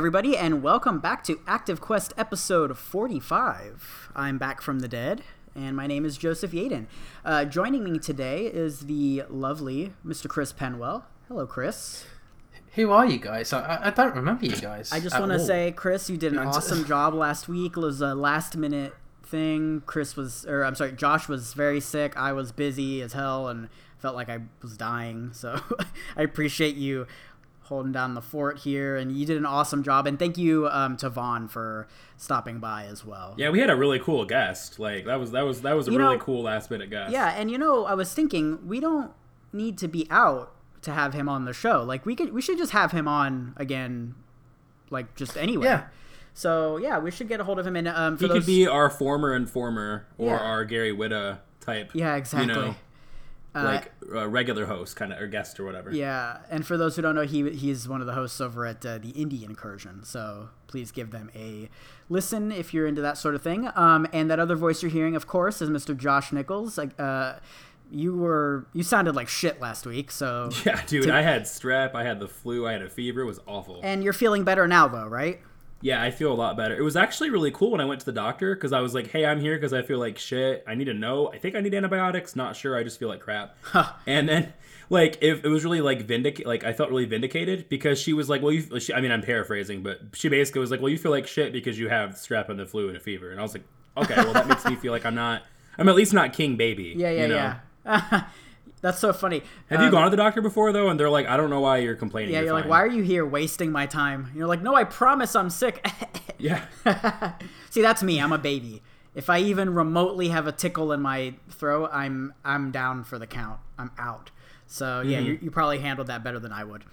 everybody, and welcome back to Active Quest episode 45. I'm back from the dead, and my name is Joseph Yaden. Uh, joining me today is the lovely Mr. Chris Penwell. Hello, Chris. Who are you guys? I, I don't remember you guys. I just want to say, Chris, you did an awesome job last week. It was a last minute thing. Chris was, or I'm sorry, Josh was very sick. I was busy as hell and felt like I was dying. So I appreciate you holding down the fort here, and you did an awesome job. And thank you um, to Vaughn for stopping by as well. Yeah, we had a really cool guest. Like that was that was that was a You really know- cool last minute guest. Yeah, and you know, I was thinking we don't need to be out to have him on the show. Like we could, we should just have him on again, like just anyway. Yeah. So yeah, we should get a hold of him. And um, for he those, could be our former informer or Yeah. our Gary Whitta type. yeah, exactly. You know, Uh, like a regular host, kind of or guest or whatever. Yeah, and for those who don't know, he he's one of the hosts over at uh, the Indie Incursion. So please give them a listen if you're into that sort of thing. Um, and that other voice you're hearing, of course, is Mr. Josh Nichols. Like, Uh, you were you sounded like shit last week, so Yeah, dude, To- I had strep, I had the flu, I had a fever. It was awful. and you're feeling better now, though, right? Yeah, I feel a lot better. It was actually really cool when I went to the doctor because I was like, "Hey, I'm here because I feel like shit. I need to know. I think I need antibiotics. Not sure. I just feel like crap." and then, like, if it was really like vindic, like I felt really vindicated because she was like, "Well, you." She, I mean, I'm paraphrasing, but she basically was like, "Well, you feel like shit because you have strep and the flu and a fever." And I was like, "Okay, well, that makes me feel like I'm not. I'm at least not king baby." Yeah, yeah, you know? yeah. That's so funny. Have you Um, gone to the doctor before though? And they're like, "I don't know why you're complaining." Yeah, you're like, fine." why are you here wasting my time? You're like, no, I promise I'm sick. Yeah. See, that's me. I'm a baby. If I even remotely have a tickle in my throat, I'm I'm down for the count. I'm out. So yeah, you, you probably handled that better than I would.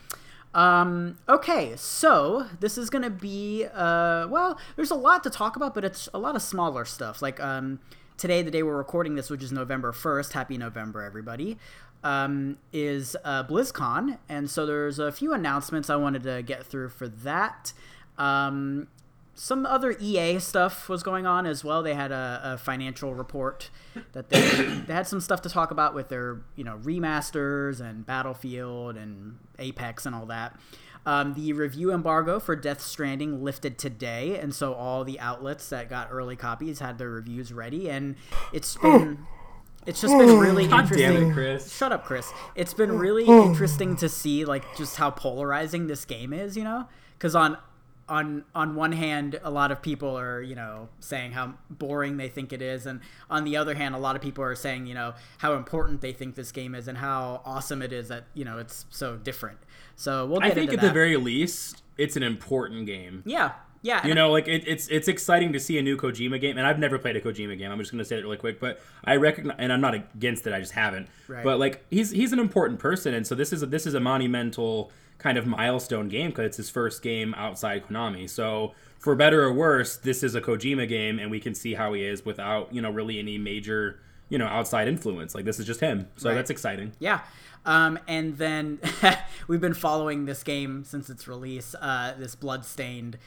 Um, okay, so this is gonna be uh, well, there's a lot to talk about, but it's a lot of smaller stuff. Like um, today, the day we're recording this, which is November first. Happy November, everybody! Um, is uh, BlizzCon, and so there's a few announcements I wanted to get through for that. Um, some other EA stuff was going on as well. They had a, a financial report that they, they had some stuff to talk about with their you know remasters and Battlefield and Apex and all that. Um, the review embargo for Death Stranding lifted today, and so all the outlets that got early copies had their reviews ready, and it's been it's just been really God interesting. damn it, Chris. Shut up, Chris. It's been really interesting to see like just how polarizing this game is, you know? Cuz on on on one hand, a lot of people are, you know, saying how boring they think it is, and on the other hand, a lot of people are saying, you know, how important they think this game is and how awesome it is that, you know, it's so different. So, we'll get I think at the very least, it's an important game. Yeah. Yeah. You know, like it, it's it's exciting to see a new Kojima game, and I've never played a Kojima game. I'm just going to say it really quick, but I recognize, and I'm not against it. I just haven't. Right. But like he's he's an important person, and so this is a, this is a monumental kind of milestone game because it's his first game outside Konami. So for better or worse, this is a Kojima game, and we can see how he is without you know really any major you know outside influence. Like this is just him. So Right. that's exciting. Yeah. Um, and then we've been following this game since its release. Uh, this bloodstained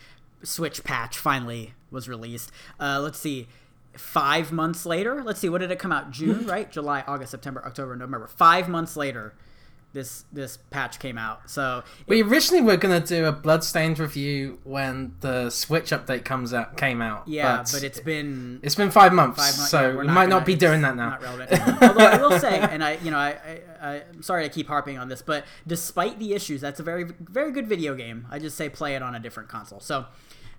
Switch patch finally was released. Uh, let's see. Five months later, let's see, what did it come out? June, right? July, August, September, October, November. Five months later, this this patch came out. So We originally were gonna do a Bloodstained review when the Switch update comes out came out. yeah, but, it's been it's been five months, five months. so yeah, not might gonna- not be doing that now. Not relevant. Although I will say, and I, you know, I, I, I, I'm sorry to keep harping on this, but despite the issues, that's a very, very good video game. I just say play it on a different console. So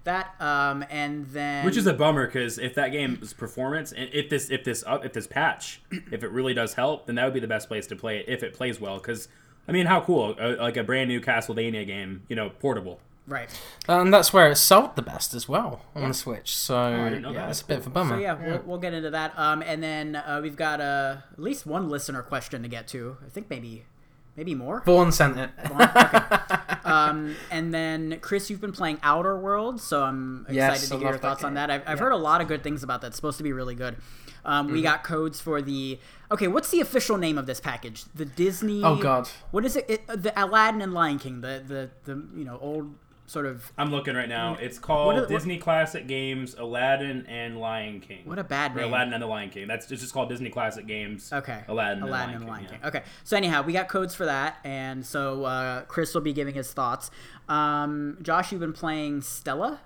that, um, and then Which is a bummer because if that game's performance and if this if this up if this patch if it really does help, then that would be the best place to play it if it plays well. Because I mean, how cool uh, like a brand new Castlevania game, you know, portable. right. and that's where it sold the best as well on the Switch. So didn't yeah, that. it's a bit of a bummer. So yeah, We'll, we'll get into that. Um, and then uh, we've got uh, at least one listener question to get to. I think maybe, maybe more. Vaughn sent it. Um, and then Chris, you've been playing Outer Worlds, so I'm excited Yes, to I hear your thoughts on that. I've, I've Yeah. Mm-hmm. heard a lot of good things about that. It's supposed to be really good. Um, We got codes for the. Okay, what's the official name of this package? The Disney. Oh, God. What is it? it the Aladdin and Lion King. The the the you know old sort of I'm looking right now. It's called the- what- Disney Classic Games Aladdin and Lion King. what a bad Or name. Aladdin and the Lion King. That's it's just called Disney Classic Games. Okay. Aladdin, Aladdin and the Lion, King. yeah. Okay. So anyhow, we got codes for that, and so uh, Chris will be giving his thoughts. Um, Josh, you've been playing Stella.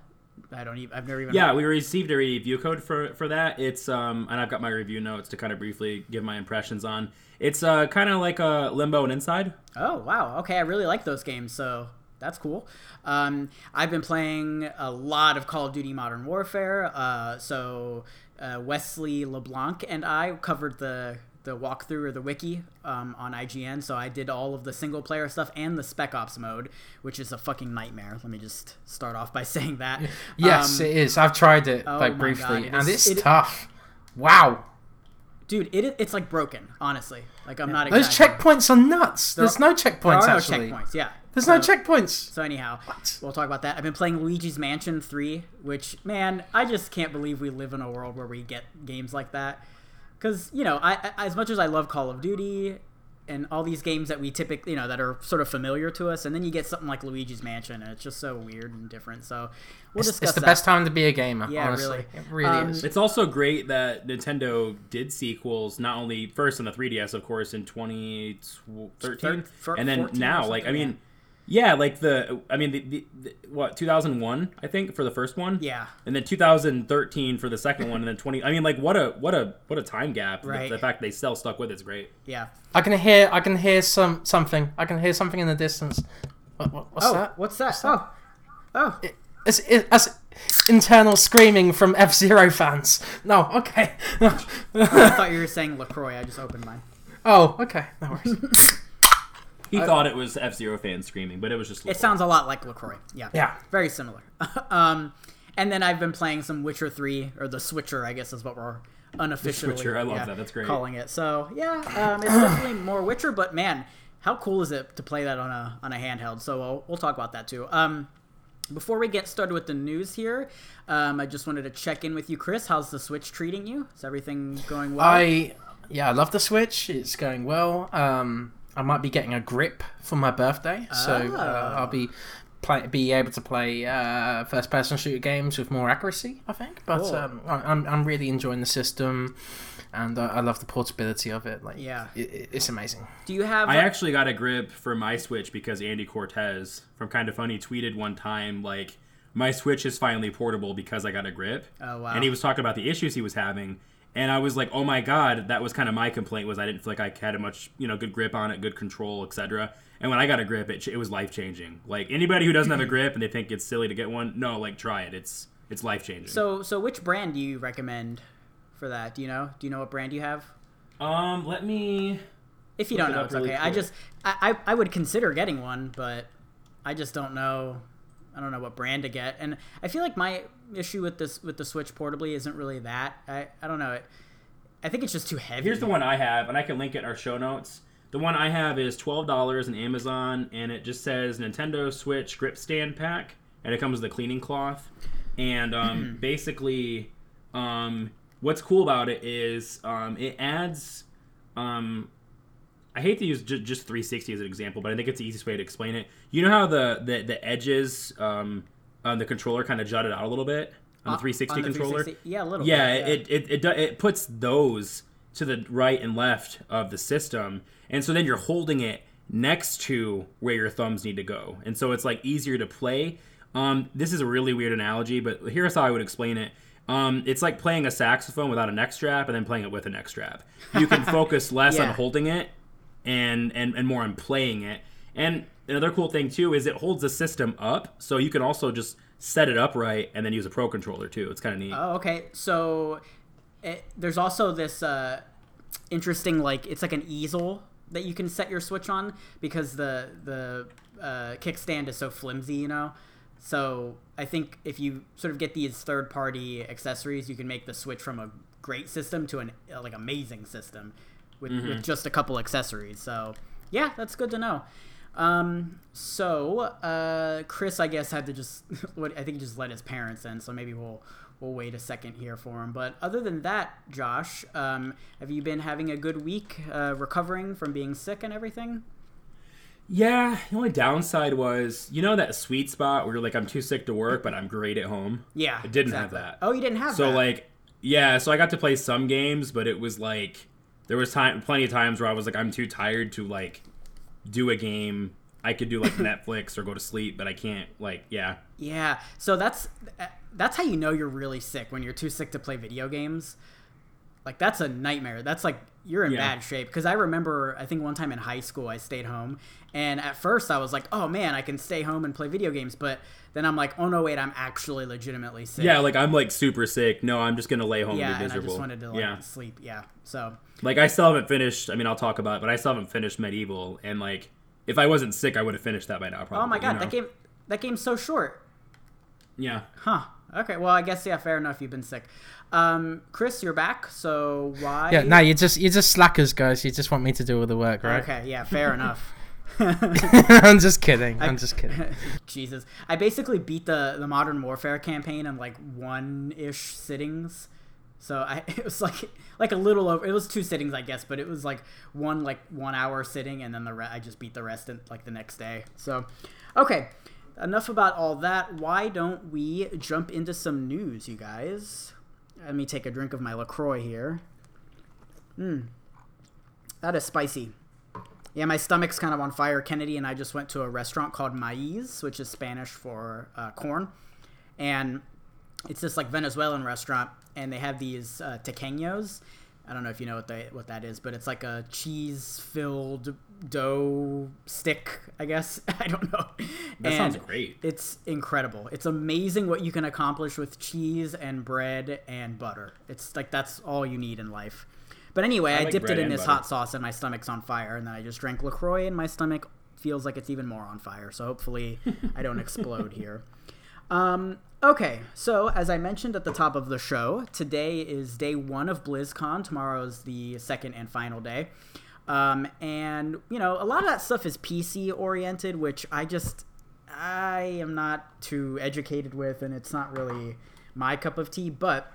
I don't even. I've never even. Yeah, we received a review code for for that. It's um, and I've got my review notes to kind of briefly give my impressions on. It's uh, kind of like a Limbo and Inside. Oh wow. Okay, I really like those games, so that's cool. Um, I've been playing a lot of Call of Duty Modern Warfare. Uh, so uh, Wesley LeBlanc and I covered the the walkthrough or the wiki um, on IGN. So I did all of the single player stuff and the Spec Ops mode, which is a fucking nightmare. Let me just start off by saying that. Yes, Um, it is. I've tried it oh like briefly, God, it and is- it's it- tough. Wow, dude, it, it's like broken. Honestly, like I'm not. those checkpoints are nuts. There's no There checkpoints are no actually. checkpoints. Yeah. There's So- no checkpoints. So anyhow, What? we'll talk about that. I've been playing Luigi's Mansion 3, which man, I just can't believe we live in a world where we get games like that. Cuz, you know, I, I as much as I love Call of Duty and all these games that we typically, you know, that are sort of familiar to us, and then you get something like Luigi's Mansion and it's just so weird and different. So, we'll It's, discuss it's the that. best time to be a gamer. Yeah, honestly, really. it really Um, is. It's also great that Nintendo did sequels, not only first on the 3DS, of course, in 2013, Third- fir- and then 14 now, like I mean, yeah, like the I mean the, the, the what 2001 I think for the first one, Yeah. and then 2013 for the second one, and then 20. I mean, like what a what a what a time gap. The- Right. The, fact they still stuck with it's great. Yeah. I can hear. I can hear some something. I can hear something in the distance. What, what, what's Oh, that? what's that? Oh. Oh. It's, it, that's internal screaming from F Zero fans. No, okay. I thought you were saying LaCroix. I just opened mine. oh, okay. No worries. He thought it was F Zero fans screaming, but it was just It sounds a lot like LaCroix. Yeah. Yeah. Very similar. um, and then I've been playing some Witcher 3, or the Switcher, I guess is what we're unofficially Switcher, I love yeah, that, that's great. calling it. So, yeah, um, it's definitely more Witcher, but man, how cool is it to play that on a, on a handheld? So we'll, we'll talk about that too. Um, before we get started with the news here, um, I just wanted to check in with you, Chris. How's the Switch treating you? Is everything going well? I yeah, I love the Switch. It's going well. Um, I might be getting a grip for my birthday, so uh, Ah. I'll be play, be able to play uh, first person shooter games with more accuracy. I think, but Cool. um, I, I'm I'm really enjoying the system, and uh, I love the portability of it. Like, Yeah. it, it- it's amazing. Do you have. I actually got a grip for my Switch because Andy Cortez from Kind of Funny tweeted one time like my Switch is finally portable because I got a grip. Oh, wow. And he was talking about the issues he was having, and I was like, "Oh my god, that was kind of my complaint was I didn't feel like I had a much you know good grip on it, good control, etc." And when I got a grip, it, it was life changing. Like anybody who doesn't have a grip and they think it's silly to get one, no, like try it. It's it's life changing. so, so which brand do you recommend for that? Do you know? Do you know what brand you have? um, let me. If you don't know, up it's really okay. I just I, I I would consider getting one, but I just don't know. I don't know what brand to get, and I feel like my issue with this with the Switch portably isn't really that. I I don't know. It, I think it's just too heavy. Here's the one I have, and I can link it in our show notes. The one I have is twelve dollars in Amazon, and it just says Nintendo Switch grip stand pack, and it comes with a cleaning cloth. And um, basically, um, what's cool about it is um, it adds. Um, I hate to use ju- just 360 as an example, but I think it's the easiest way to explain it. You know how the the, the edges um, the controller kind of jutted out a little bit on the Uh, 360 on the controller? 360? Yeah, a little. yeah, bit, it it, it it puts those to the right and left of the system, and so then you're holding it next to where your thumbs need to go, and so it's like easier to play. Um, this is a really weird analogy, but here's how I would explain it. Um, it's like playing a saxophone without a neck strap and then playing it with a neck strap. You can focus less Yeah. on holding it and, and and more on playing it. And another cool thing too is it holds the system up, so you can also just set it up right and then use a pro controller too. It's kind of neat. Oh, okay. So it, there's also this uh, interesting, like it's like an easel that you can set your Switch on because the the uh, kickstand is so flimsy, you know. So I think if you sort of get these third party accessories, you can make the switch from a great system to an uh, like amazing system with, with just a couple accessories. So yeah, that's good to know. Um, so uh, Chris, I guess, had to just what I think he just let his parents in. So maybe we'll we'll wait a second here for him. But other than that, Josh, um, have you been having a good week uh, recovering from being sick and everything? Yeah, the only downside was you know that sweet spot where you're like I'm too sick to work, but I'm great at home. Yeah, I didn't exactly. have that. Oh, you didn't have So that. So like, yeah, so I got to play some games, but it was like there was time, plenty of times where I was like I'm too tired to like do a game. I could do like Netflix or go to sleep, but I can't. Like, yeah, Yeah, so that's that's how you know you're really sick when you're too sick to play video games. Like that's a nightmare. That's like you're in Yeah. bad shape because I remember I think one time in high school I stayed home and at first I was like, "Oh man, I can stay home and play video games." But then I'm like, "Oh no, wait, I'm actually legitimately sick." yeah. Like I'm like super sick. No, I'm just gonna lay home yeah, and be and I just wanted to like yeah, sleep. Yeah. So, like I still haven't finished. I mean, I'll talk about it, but I still haven't finished MediEvil. And like, if I wasn't sick, I would have finished that by now. Probably. oh my you god, know? that game that game's so short. Yeah. Huh. Okay, well, I guess yeah, fair enough. You've been sick. Um, Chris, you're back. So why? Yeah, no, you just you just slackers, guys. You just want me to do all the work, right? Okay, yeah, fair enough. I'm just kidding. I'm just kidding. Jesus, I basically beat the the Modern Warfare campaign in like one ish sittings. So I it was like like a little over. It was two sittings, I guess, but it was like one like one hour sitting, and then the re- I just beat the rest in like the next day. So, okay, enough about all that. Why don't we jump into some news, you guys? Let me take a drink of my Lacroix here. Hmm, that is spicy. Yeah, my stomach's kind of on fire. Kennedy and I just went to a restaurant called Maiz, which is Spanish for uh, corn, and it's this like Venezuelan restaurant, and they have these uh, tequeños. I don't know if you know what they what that is, but it's like a cheese-filled dough stick. I guess I don't know. That And sounds great. It's incredible. It's amazing what you can accomplish with cheese and bread and butter. It's like that's all you need in life. But anyway, I, like dipped it in this butter. hot sauce and my stomach's on fire, and then I just drank LaCroix and my stomach feels like it's even more on fire. So hopefully I don't explode here. Um, okay, so as I mentioned at the top of the show, today is day one of BlizzCon. Tomorrow is the second and final day. Um, and, you know, a lot of that stuff is PC oriented, which I just, I am not too educated with, and it's not really my cup of tea, but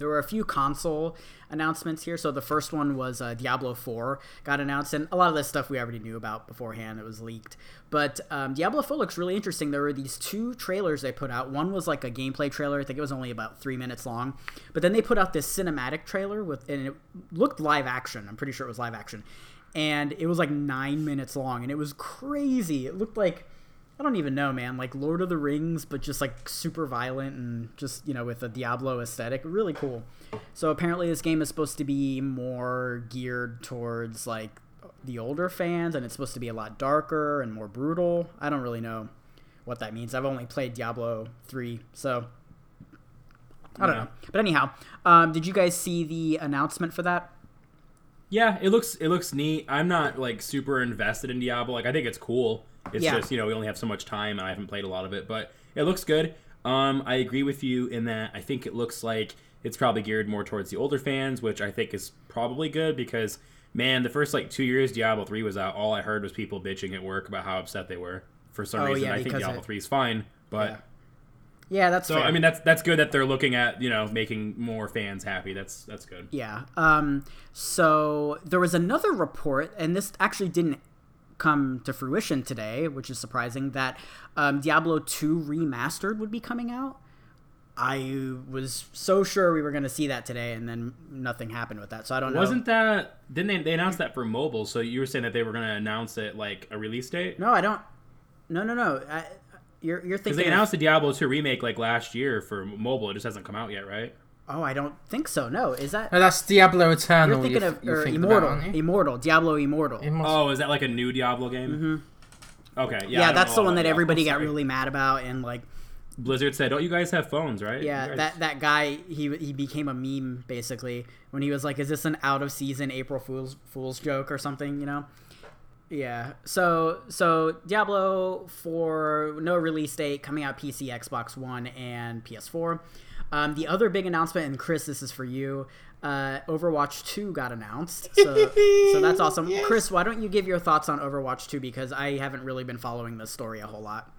there were a few console announcements here. So the first one was uh, Diablo 4 got announced, and a lot of this stuff we already knew about beforehand. It was leaked, but um, Diablo 4 looks really interesting. There were these two trailers they put out. One was like a gameplay trailer. I think it was only about three minutes long, but then they put out this cinematic trailer with, and it looked live action. I'm pretty sure it was live action, and it was like nine minutes long, and it was crazy. It looked like I don't even know, man. Like Lord of the Rings, but just like super violent and just, you know, with a Diablo aesthetic. Really cool. So apparently this game is supposed to be more geared towards like the older fans and it's supposed to be a lot darker and more brutal. I don't really know what that means. I've only played Diablo 3, so I don't Yeah. know. But anyhow, um, did you guys see the announcement for that? Yeah, it looks it looks neat. I'm not like super invested in Diablo. Like I think it's cool. It's Yeah. just you know we only have so much time and I haven't played a lot of it, but it looks good. Um, I agree with you in that I think it looks like it's probably geared more towards the older fans, which I think is probably good because man, the first like two years Diablo three was out, all I heard was people bitching at work about how upset they were. For some Oh, reason, yeah, I think Diablo three is fine, but Yeah. Yeah, that's so fair. I mean that's that's good that they're looking at you know making more fans happy. That's that's good. Yeah. Um, so there was another report, and this actually didn't come to fruition today, which is surprising, that um, Diablo 2 Remastered would be coming out. I was so sure we were going to see that today, and then nothing happened with that. So I don't know. Wasn't that didn't they they announced that for mobile? So you were saying that they were going to announce it like a release date? No, I don't. No, no, no. I, you're you're thinking. Because they of- announced the Diablo 2 remake like last year for mobile. It just hasn't come out yet, right? Oh, I don't think so. No, is that? No, that's Diablo Eternal. You're thinking you're, of you're or thinking Immortal, About. Immortal, Diablo Immortal. It must- Oh, is that like a new Diablo game? Mm-hmm. Okay, yeah. Yeah, that's the one that Diablo, everybody got really mad about, and like Blizzard said, "Don't you guys have phones, right?" Yeah, guys- that that guy he he became a meme basically when he was like, "Is this an out of season April Fool's Fool's joke or something?" You know. Yeah. So so Diablo 4 no release date coming out PC, Xbox One, and PS4. Um, the other big announcement, and Chris, this is for you. Uh, Overwatch 2 got announced, so so that's awesome. Yes. Chris, why don't you give your thoughts on Overwatch 2 because I haven't really been following the story a whole lot.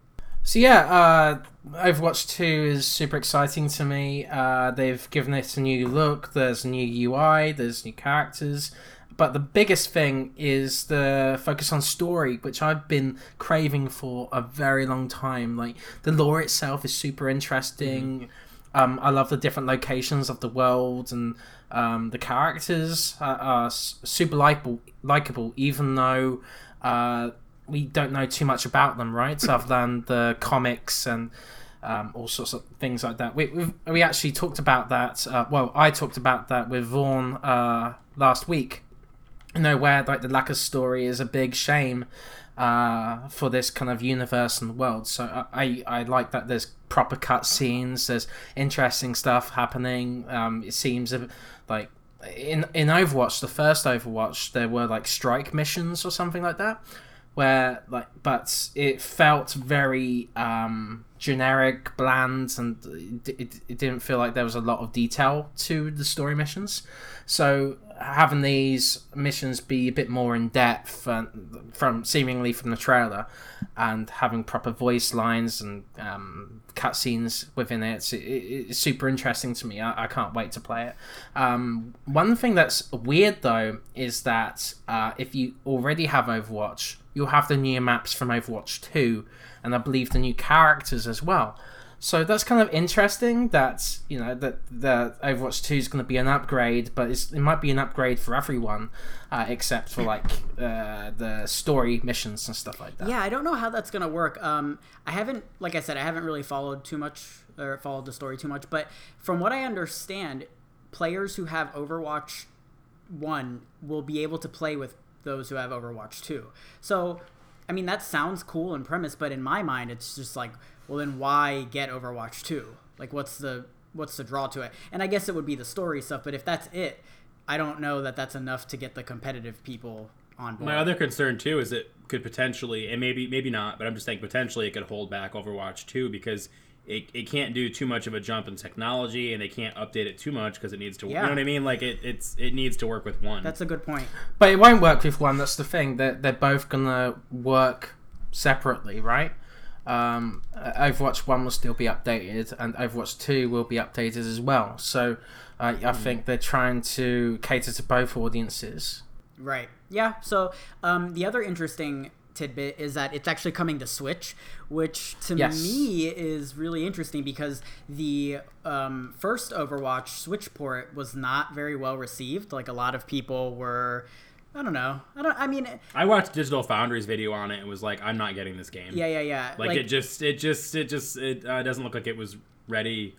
So yeah, uh, Overwatch 2 is super exciting to me. Uh, they've given it a new look. There's new UI. There's new characters, but the biggest thing is the focus on story, which I've been craving for a very long time. Like the lore itself is super interesting. Um, I love the different locations of the world, and um, the characters are, are super likable. Likable, even though uh, we don't know too much about them, right? Other than the comics and um, all sorts of things like that. We we've, we actually talked about that. Uh, well, I talked about that with Vaughn uh, last week. You know where like the lack of story is a big shame uh, for this kind of universe and world. So I, I like that there's proper cut scenes. There's interesting stuff happening. Um, it seems like in in Overwatch, the first Overwatch, there were like strike missions or something like that, where like but it felt very um, generic, bland, and it, it, didn't feel like there was a lot of detail to the story missions. So having these missions be a bit more in depth uh, from seemingly from the trailer and having proper voice lines and um, cutscenes within it it's, it, it's super interesting to me I, I can't wait to play it um, one thing that's weird though is that uh, if you already have overwatch you'll have the new maps from overwatch 2 and i believe the new characters as well so that's kind of interesting that you know that the Overwatch 2 is going to be an upgrade, but it might be an upgrade for everyone, uh, except for like uh, the story missions and stuff like that. Yeah, I don't know how that's gonna work. Um, I haven't, like I said, I haven't really followed too much or followed the story too much. But from what I understand, players who have Overwatch One will be able to play with those who have Overwatch Two. So, I mean, that sounds cool in premise, but in my mind, it's just like, well, then why get Overwatch Two? Like, what's the what's the draw to it? And I guess it would be the story stuff. But if that's it, I don't know that that's enough to get the competitive people on board. My other concern too is it could potentially, and maybe maybe not, but I'm just saying potentially it could hold back Overwatch 2 because it, it can't do too much of a jump in technology, and they can't update it too much because it needs to. Yeah. You know what I mean? Like it, it's it needs to work with one. that's a good point. But it won't work with one. That's the thing. They're they're both gonna work separately, right? Um, Overwatch One will still be updated, and Overwatch Two will be updated as well. So uh, I think they're trying to cater to both audiences. Right. Yeah. So um, the other interesting tidbit is that it's actually coming to Switch, which to Yes. me is really interesting because the um, first Overwatch Switch port was not very well received. Like a lot of people were. I don't know. I don't. I mean, I watched Digital Foundry's video on it and was like, I'm not getting this game. yeah, yeah, yeah. Like, it just it just it just it uh, doesn't look like it was ready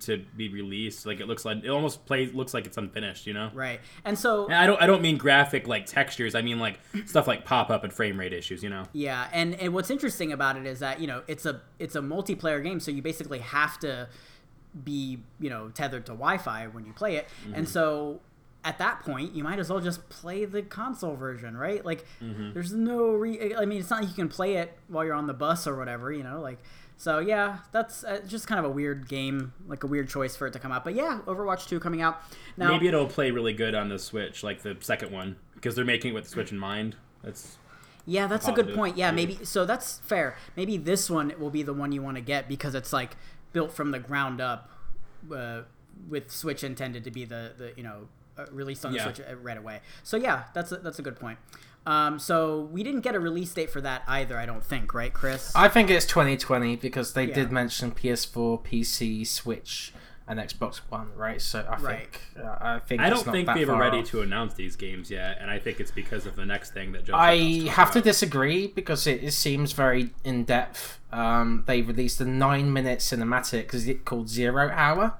to be released. Like it looks like it almost plays looks like it's unfinished. You know. right. And so And I don't I don't mean graphic like textures. I mean like stuff like pop up and frame rate issues. You know. Yeah, and, and what's interesting about it is that you know it's a it's a multiplayer game, so you basically have to be you know tethered to Wi-Fi when you play it, mm-hmm. and so at that point you might as well just play the console version, right? Like mm-hmm. there's no re. I mean, it's not like you can play it while you're on the bus or whatever, you know, like. So yeah, that's uh, just kind of a weird game, like a weird choice for it to come out. But yeah, Overwatch 2 coming out now. Maybe it'll play really good on the Switch, like the second one, because they're making it with the Switch in mind. That's Yeah, that's a good point. Yeah, maybe so that's fair. Maybe this one will be the one you want to get because it's like built from the ground up, uh, with Switch intended to be the the you know uh, released on the Yeah. Switch uh, right away. So yeah, that's a, that's a good point. Um, so we didn't get a release date for that either. I don't think, right, Chris? I think it's 2020 because they Yeah. did mention PS4, PC, Switch, and Xbox One, right? So I Right. think uh, I think I it's don't not think that they were far ready off. to announce these games yet, and I think it's because of the next thing that Joseph I wants talk have to disagree because it, it seems very in depth. Um, they released a nine minute cinematic called Zero Hour,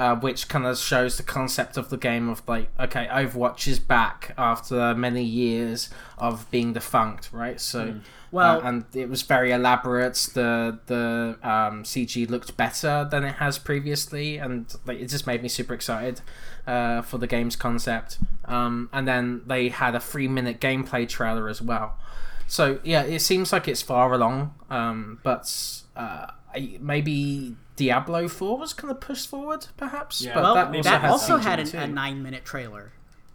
uh, which kind of shows the concept of the game of like, okay, Overwatch is back after many years of being defunct, right? So, Well- uh, and it was very elaborate. The the um, CG looked better than it has previously, and like, it just made me super excited uh, for the game's concept. Um, and then they had a three minute gameplay trailer as well. So yeah, it seems like it's far along, um, but uh, maybe Diablo Four was kind of pushed forward, perhaps. Yeah. but well, that that, also also, had an, a nine minute trailer.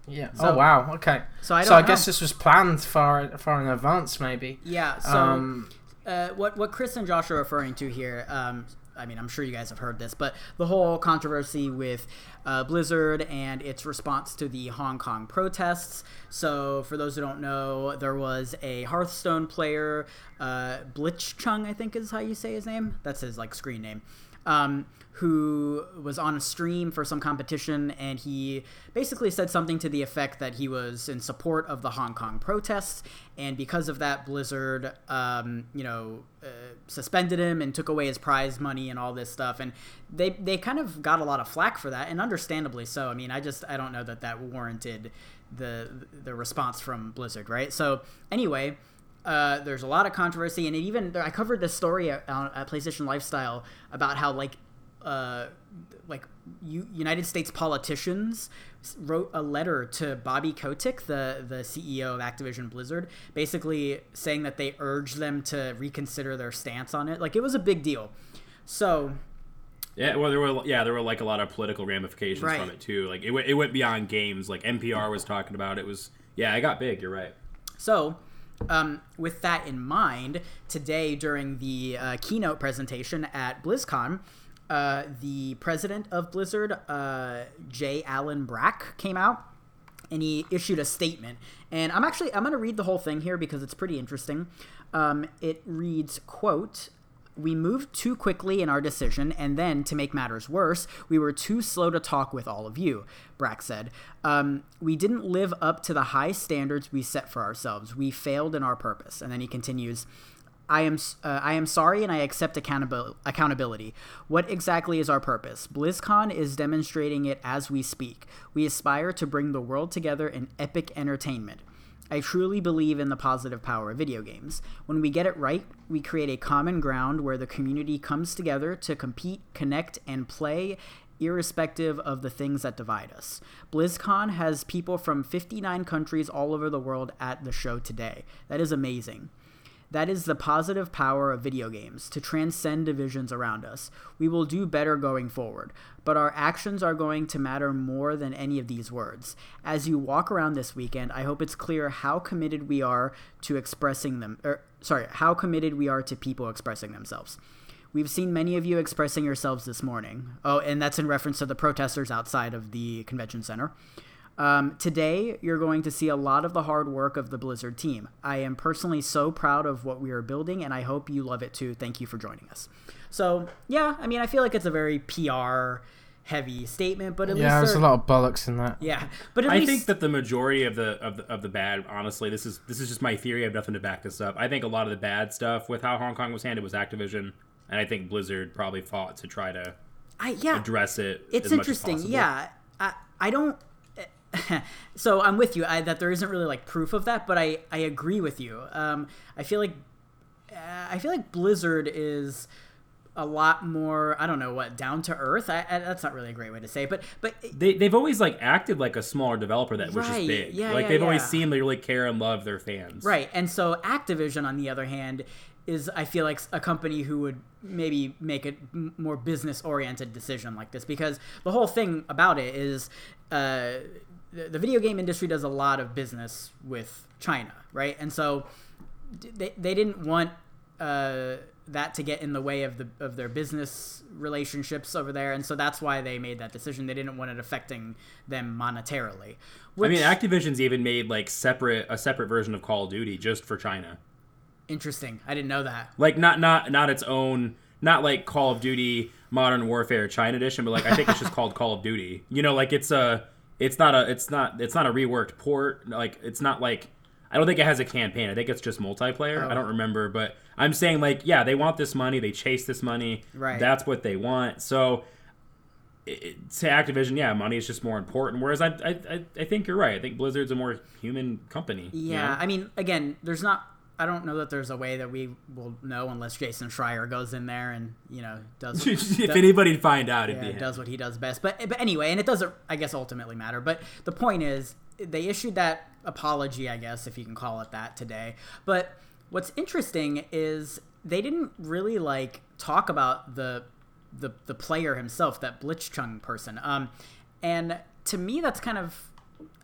Yeah. So- oh wow. Okay. So I So I guess this was planned far far in advance, maybe. Yeah. So um, uh, what what Chris and Josh are referring to here, um, I mean, I'm sure you guys have heard this, but the whole controversy with uh, Blizzard and its response to the Hong Kong protests. So, for those who don't know, there was a Hearthstone player, uh, Blitzchung, I think is how you say his name. That's his like screen name. Um, who was on a stream for some competition and he basically said something to the effect that he was in support of the Hong Kong protests and because of that Blizzard um, you know uh, suspended him and took away his prize money and all this stuff and they they kind of got a lot of flack for that and understandably so. I mean I just I don't know that that warranted the the response from Blizzard right? So anyway uh, there's a lot of controversy, and it even I covered this story at, at PlayStation Lifestyle about how like uh, like U- United States politicians wrote a letter to Bobby Kotick, the the CEO of Activision Blizzard, basically saying that they urged them to reconsider their stance on it. Like it was a big deal. So. Yeah, well, there were yeah, there were like a lot of political ramifications right. from it too. Like it, w- it went beyond games. Like NPR was talking about it. Was yeah, it got big. You're right. So um, with that in mind, today during the uh, keynote presentation at BlizzCon, uh, the president of Blizzard, uh, J. Allen Brack, came out and he issued a statement. And I'm actually I'm going to read the whole thing here because it's pretty interesting. Um, it reads, "quote." We moved too quickly in our decision, and then, to make matters worse, we were too slow to talk with all of you, Brack said. Um, we didn't live up to the high standards we set for ourselves. We failed in our purpose. And then he continues I am uh, I am sorry and I accept accountabil- accountability. What exactly is our purpose? BlizzCon is demonstrating it as we speak. We aspire to bring the world together in epic entertainment. I truly believe in the positive power of video games. When we get it right, we create a common ground where the community comes together to compete, connect, and play irrespective of the things that divide us. BlizzCon has people from 59 countries all over the world at the show today. That is amazing. That is the positive power of video games to transcend divisions around us. We will do better going forward, but our actions are going to matter more than any of these words. As you walk around this weekend, I hope it's clear how committed we are to expressing them, or er, sorry, how committed we are to people expressing themselves. We've seen many of you expressing yourselves this morning. Oh, and that's in reference to the protesters outside of the convention center. Um, today, you're going to see a lot of the hard work of the Blizzard team. I am personally so proud of what we are building, and I hope you love it too. Thank you for joining us. So, yeah, I mean, I feel like it's a very PR heavy statement, but at least yeah, least there's a lot of bollocks in that. Yeah, but I least... think that the majority of the, of the of the bad, honestly, this is this is just my theory. I have nothing to back this up. I think a lot of the bad stuff with how Hong Kong was handled was Activision, and I think Blizzard probably fought to try to I yeah address it. It's interesting. Yeah, I I don't so I'm with you I, that there isn't really like proof of that, but I I agree with you. Um, I feel like uh, I feel like Blizzard is a lot more I don't know what down to earth. I, I, that's not really a great way to say, it, but but they they've always like acted like a smaller developer that which is big. Yeah, like yeah, they've yeah. always seemed they really care and love their fans. Right, and so Activision on the other hand is I feel like a company who would maybe make a more business oriented decision like this because the whole thing about it is. Uh, the, the video game industry does a lot of business with China, right? And so they, they didn't want uh, that to get in the way of the of their business relationships over there, and so that's why they made that decision. They didn't want it affecting them monetarily. Which, I mean, Activision's even made like separate a separate version of Call of Duty just for China. Interesting. I didn't know that. Like not not not its own, not like Call of Duty Modern Warfare China Edition, but like I think it's just called Call of Duty. You know, like it's a it's not a it's not it's not a reworked port. Like it's not like I don't think it has a campaign. I think it's just multiplayer. Oh. I don't remember, but I'm saying like yeah, they want this money. They chase this money. Right. That's what they want. So it, to Activision, yeah, money is just more important. Whereas I, I, I think you're right. I think Blizzard's a more human company. Yeah, you know? I mean, again, there's not I don't know that there's a way that we will know unless Jason Schreier goes in there and you know does. if does, anybody find out, yeah, be does what he does best. But but anyway, and it doesn't I guess ultimately matter. But the point is, they issued that apology, I guess if you can call it that today. But what's interesting is they didn't really like talk about the the the player himself, that Blitzchung person. Um, and to me, that's kind of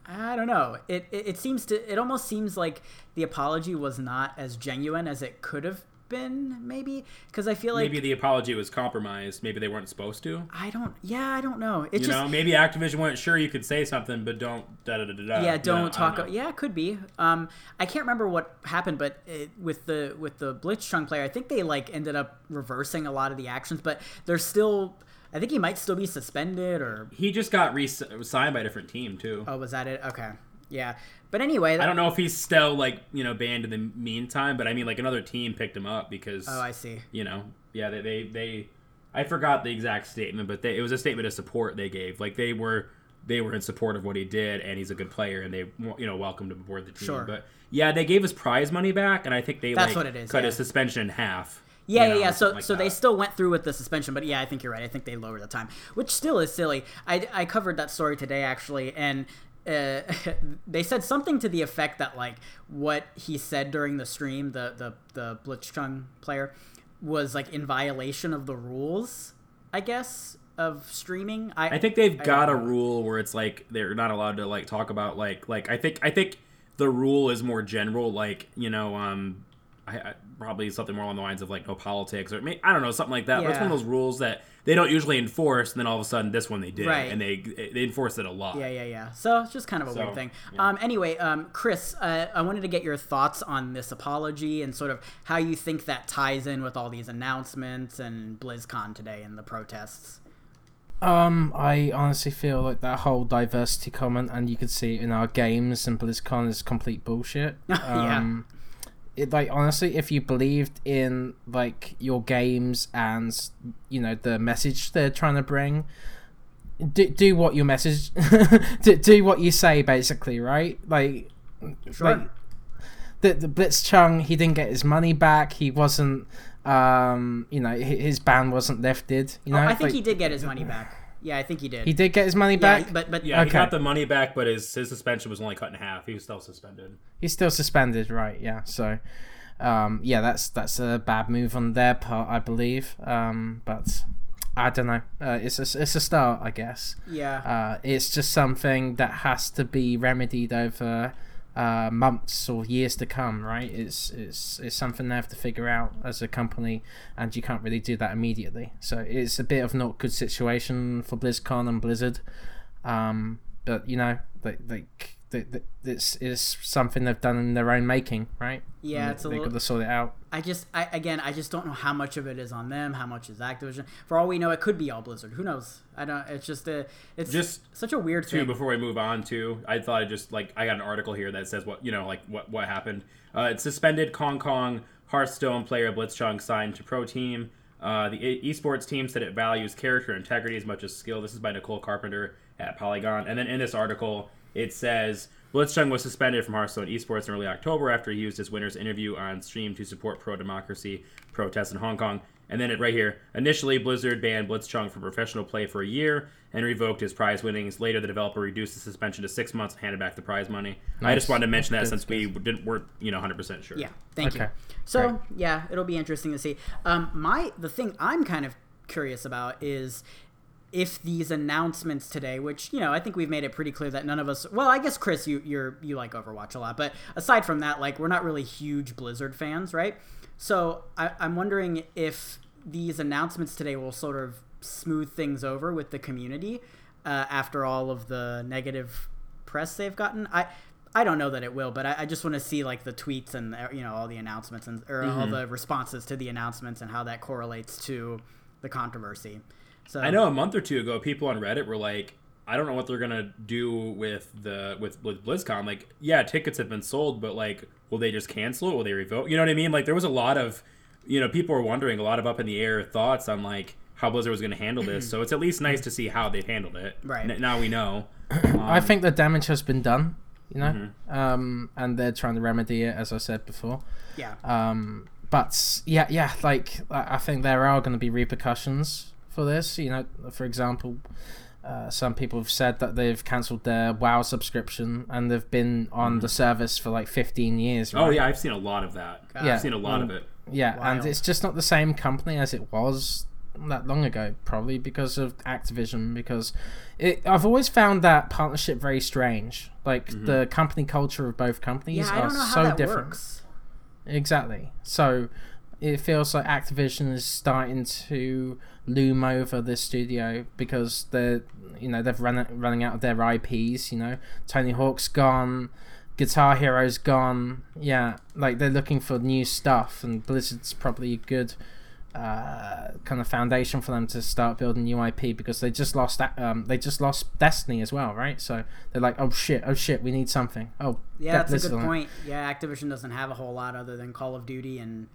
I don't know. It, it, it seems to it almost seems like the apology was not as genuine as it could have been maybe because I feel like maybe the apology was compromised. Maybe they weren't supposed to. I don't. Yeah, I don't know. You just know, maybe Activision wasn't sure, you could say something, but don't da da da da. da." yeah don't know, talk know. yeah it could be um i can't remember what happened but it, with the with the blitzchung player i think they like ended up reversing a lot of the actions but they're still i think he might still be suspended or He just got re- signed by a different team too. oh was that it okay yeah but anyway I don't know if he's still like you know banned in the meantime, but I mean like another team picked him up because oh i see you know yeah they they, they I forgot the exact statement, but they, it was a statement of support they gave. Like they were they were in support of what he did, and he's a good player, and they you know welcomed him aboard the team. Sure. But yeah, they gave his prize money back, and I think they That's like what it is, cut yeah. his suspension in half. Yeah, you know, yeah, yeah. So, like so they still went through with the suspension, but yeah, I think you're right. I think they lowered the time, which still is silly. I, I covered that story today actually, and uh, they said something to the effect that like what he said during the stream, the the the Blitzchung player, was like in violation of the rules, I guess, of streaming. I I think they've I got a rule where it's like they're not allowed to like talk about like like I think I think the rule is more general like you know um I, I probably something more along the lines of like no politics or may, I don't know something like that. But it's one of those rules that they don't usually enforce, and then all of a sudden this one they did, Right. and they they enforced it a lot. Yeah, yeah, yeah. So it's just kind of a So, weird thing. yeah. Um, anyway, um, Chris, uh, I wanted to get your thoughts on this apology and sort of how you think that ties in with all these announcements and BlizzCon today and the protests. Um, I honestly feel like that whole diversity comment, and you could see it in our games and BlizzCon is complete bullshit. Yeah. It, like honestly, if you believed in like your games and you know the message they're trying to bring, do do what your message, do, do what you say basically, right? Like, Sure. like the the Blitzchung, he didn't get his money back. He wasn't, um, you know, hi- his ban wasn't lifted. You Oh, know, I think like, he did get his money back. Yeah, I think he did. he did get his money yeah, back. but but Yeah, he got the money back, but his his suspension was only cut in half. He was still suspended. He's still suspended, right? Yeah. So, um, yeah, that's that's a bad move on their part, I believe. Um, but I don't know. Uh, it's a, it's a start, I guess. yeah. Uh, it's just something that has to be remedied over uh, months or years to come, right? It's it's it's something they have to figure out as a company, and you can't really do that immediately. So it's a bit of not good situation for BlizzCon and Blizzard. Um, but you know, like like th- th- it's it's something they've done in their own making, right? Yeah, And it's a they little- got to sort it out. I just, I again, I just don't know how much of it is on them, how much is Activision. For all we know, it could be all Blizzard. Who knows? I don't. It's just a, it's Just such a weird too thing. before we move on to i thought i just like i got an article here that says what you know like what what happened uh it's suspended hong kong hearthstone player blitzchung signed to pro team uh, the e- esports team said it values character integrity as much as skill this is by nicole carpenter at polygon and then in this article it says blitzchung was suspended from hearthstone esports in early october after he used his winner's interview on stream to support pro-democracy protests in hong kong and then it right here. Initially, Blizzard banned Blitzchung from professional play for a year and revoked his prize winnings. Later, the developer reduced the suspension to six months and handed back the prize money. I just wanted to mention that Good, since we didn't weren't you know 100 percent sure. Yeah, thank you. So great. yeah, it'll be interesting to see. Um, my the thing I'm kind of curious about is if these announcements today, which you know, I think we've made it pretty clear that none of us. Well, I guess Chris, you you're you like Overwatch a lot, but aside from that, like we're not really huge Blizzard fans, right? So I, I'm wondering if these announcements today will sort of smooth things over with the community uh, after all of the negative press they've gotten. I I don't know that it will, but I, I just want to see like the tweets and uh, you know all the announcements and or all Mm-hmm. the responses to the announcements and how that correlates to the controversy. So I know a month or two ago, people on Reddit were like, "I don't know what they're gonna do with the with with BlizzCon. Like, yeah, tickets have been sold, but like, will they just cancel it? Will they revoke? You know what I mean? Like, there was a lot of, you know, people were wondering a lot of up in the air thoughts on like how Blizzard was gonna handle this. so it's at least nice to see how they've handled it. Right. N- now we know. I think the damage has been done, you know, Mm-hmm. um, and they're trying to remedy it, as I said before. yeah, Um, but yeah, yeah, like I I think there are going to be repercussions for this. You know, for example, uh, some people have said that they've cancelled their WoW subscription and they've been on the service for like 15 years. Mm-hmm. Oh yeah, I've seen a lot of that. Yeah. I've seen a lot of Um, it. Yeah, and it's just not the same company as it was that long ago, probably because of Activision. Because it, I've always found that partnership very strange. Like Mm-hmm. the company culture of both companies yeah. I are don't know how so that different. works. Exactly. So, it feels like Activision is starting to loom over the studio because they're you know they've run running out of their IPs. You know, Tony Hawk's gone, Guitar Hero's gone. Yeah, like they're looking for new stuff, and Blizzard's probably a good uh, kind of foundation for them to start building new IP because they just lost that um, they just lost Destiny as well, right? So they're like, oh shit, oh shit, we need something. Oh yeah, that's a good point. Yeah, Activision doesn't have a whole lot other than Call of Duty and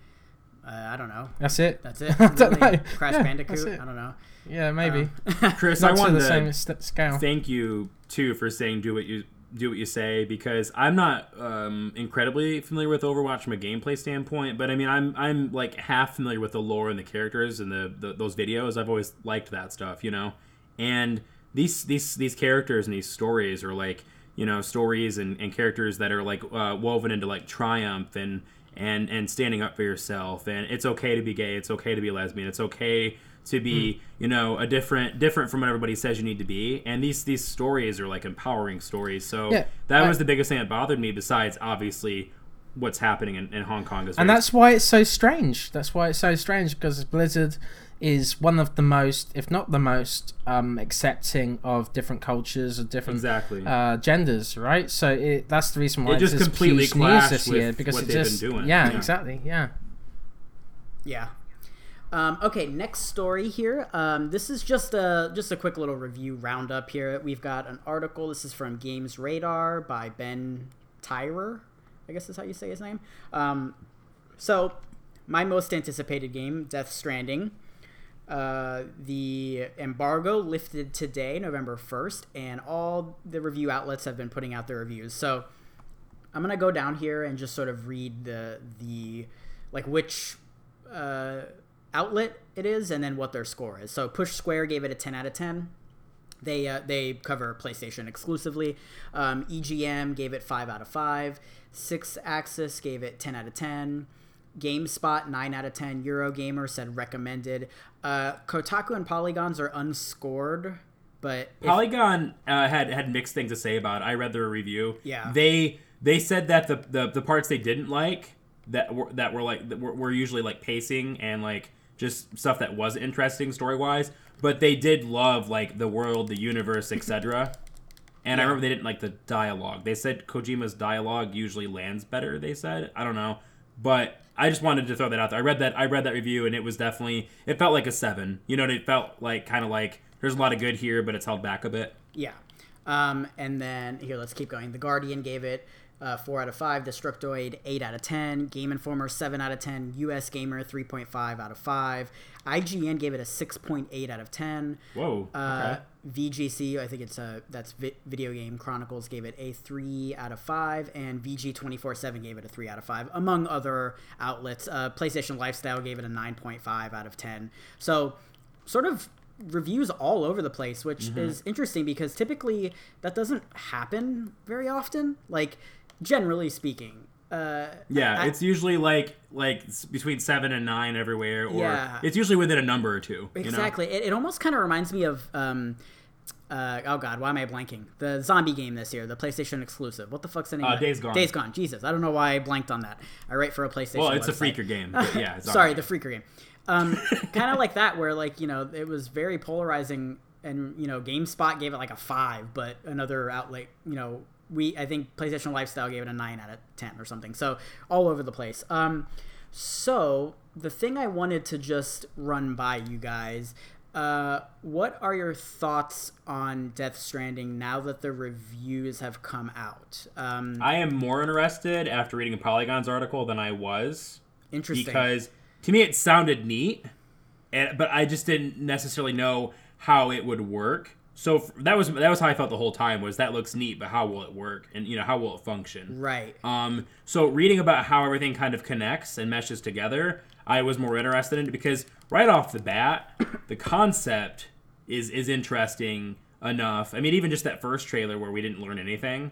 uh, I don't know. That's it. That's it. I don't know. Crash yeah, Bandicoot. I don't know. Yeah, maybe. Uh, Chris, I want to the same st- scale. Thank you too for saying do what you do what you say because I'm not um, incredibly familiar with Overwatch from a gameplay standpoint, but I mean I'm I'm like half familiar with the lore and the characters and the, the those videos. I've always liked that stuff, you know. And these these these characters and these stories are like you know stories and, and characters that are like uh, woven into like triumph and and and standing up for yourself. And it's okay to be gay. It's okay to be lesbian. It's okay to be mm. you know a different different from what everybody says you need to be. And these these stories are like empowering stories. So yeah, that I, was the biggest thing that bothered me besides obviously what's happening in, in hong kong as well. and that's why it's so strange. That's why it's so strange because blizzard is one of the most if not the most um, accepting of different cultures or different exactly. uh, genders right so it, that's the reason why it just completely news this year because it just yeah, yeah exactly yeah yeah um, okay, next story here. Um, this is just a just a quick little review roundup here. We've got an article. This is from Games Radar by Ben Tyrer. I guess is how you say his name. Um, so, my most anticipated game, Death Stranding. Uh, the embargo lifted today, November 1st, and all the review outlets have been putting out their reviews. So, I'm gonna go down here and just sort of read the the like which uh, outlet it is and then what their score is. So Push Square gave it a 10 out of 10. They uh, they cover PlayStation exclusively. Um, EGM gave it 5 out of 5. Sixaxis gave it 10 out of 10. GameSpot 9 out of 10. Eurogamer said recommended. Uh, Kotaku and Polygons are unscored, but if... Polygon uh, had had mixed things to say about it. I read their review. Yeah. They they said that the, the, the parts they didn't like that were that were like that were, were usually like pacing and like just stuff that was interesting story wise. But they did love like the world, the universe, etc. And yeah. I remember they didn't like the dialogue. They said Kojima's dialogue usually lands better. They said I don't know, but I just wanted to throw that out there. I read that I read that review and it was definitely it felt like a seven. You know, it felt like kind of like there's a lot of good here, but it's held back a bit. Yeah. Um, and then here, let's keep going. The Guardian gave it uh, 4 out of 5. Destructoid, 8 out of 10. Game Informer, 7 out of 10. US Gamer, 3.5 out of 5. IGN gave it a 6.8 out of 10. Whoa. Uh, VGC, I think it's a, that's Vi- Video Game Chronicles, gave it a 3 out of 5. And VG247 gave it a 3 out of 5, among other outlets. Uh, PlayStation Lifestyle gave it a 9.5 out of 10. So, sort of reviews all over the place, which mm-hmm. is interesting because typically that doesn't happen very often. Like, generally speaking. Uh, yeah, I, it's usually like like between seven and nine everywhere, or yeah. it's usually within a number or two. Exactly. You know? it, it almost kind of reminds me of. Um, uh, oh god, why am I blanking? The zombie game this year, the PlayStation exclusive. What the fuck's the name? Uh, Days Gone. Days Gone. Jesus, I don't know why I blanked on that. I write for a PlayStation. Well, it's website. a freaker game. yeah. Sorry, the freaker game. Um, kind of like that, where like you know it was very polarizing, and you know GameSpot gave it like a five, but another outlet you know we I think PlayStation Lifestyle gave it a nine out of ten or something. So all over the place. Um, so the thing I wanted to just run by you guys. Uh, what are your thoughts on Death Stranding now that the reviews have come out? Um, I am more interested after reading a Polygon's article than I was. Interesting. Because to me it sounded neat, and, but I just didn't necessarily know how it would work so that was that was how I felt the whole time was that looks neat, but how will it work and you know how will it function? Right. Um. So reading about how everything kind of connects and meshes together, I was more interested in it because right off the bat, the concept is is interesting enough. I mean, even just that first trailer where we didn't learn anything,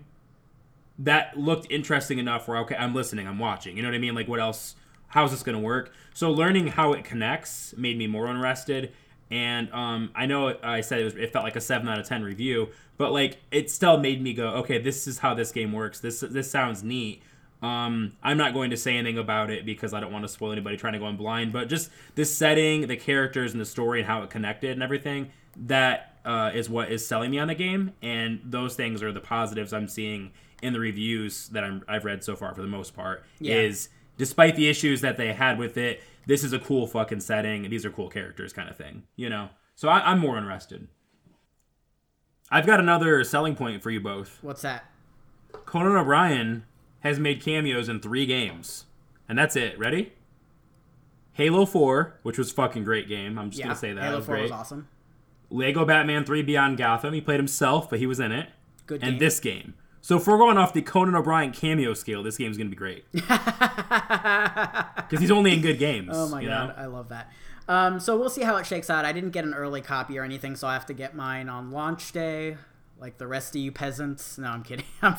that looked interesting enough. Where okay, I'm listening, I'm watching. You know what I mean? Like, what else? How's this going to work? So learning how it connects made me more interested and um, I know I said it, was, it felt like a seven out of ten review, but like it still made me go, okay, this is how this game works. This this sounds neat. Um, I'm not going to say anything about it because I don't want to spoil anybody trying to go in blind. But just the setting, the characters, and the story, and how it connected and everything that uh, is what is selling me on the game. And those things are the positives I'm seeing in the reviews that I'm, I've read so far for the most part. Yeah. Is despite the issues that they had with it, this is a cool fucking setting. These are cool characters, kind of thing. You know. So I, I'm more interested. I've got another selling point for you both. What's that? Conan O'Brien has made cameos in three games, and that's it. Ready? Halo 4, which was fucking great game. I'm just Yeah, gonna say that. Halo was 4 great. was awesome. Lego Batman 3 Beyond Gotham. He played himself, but he was in it. Good and game. this game. So if we're going off the Conan O'Brien cameo scale, this game's gonna be great. Because he's only in good games. Oh my god, know? I love that. Um, so we'll see how it shakes out. I didn't get an early copy or anything, so I have to get mine on launch day, like the rest of you peasants. No, I'm kidding. I'm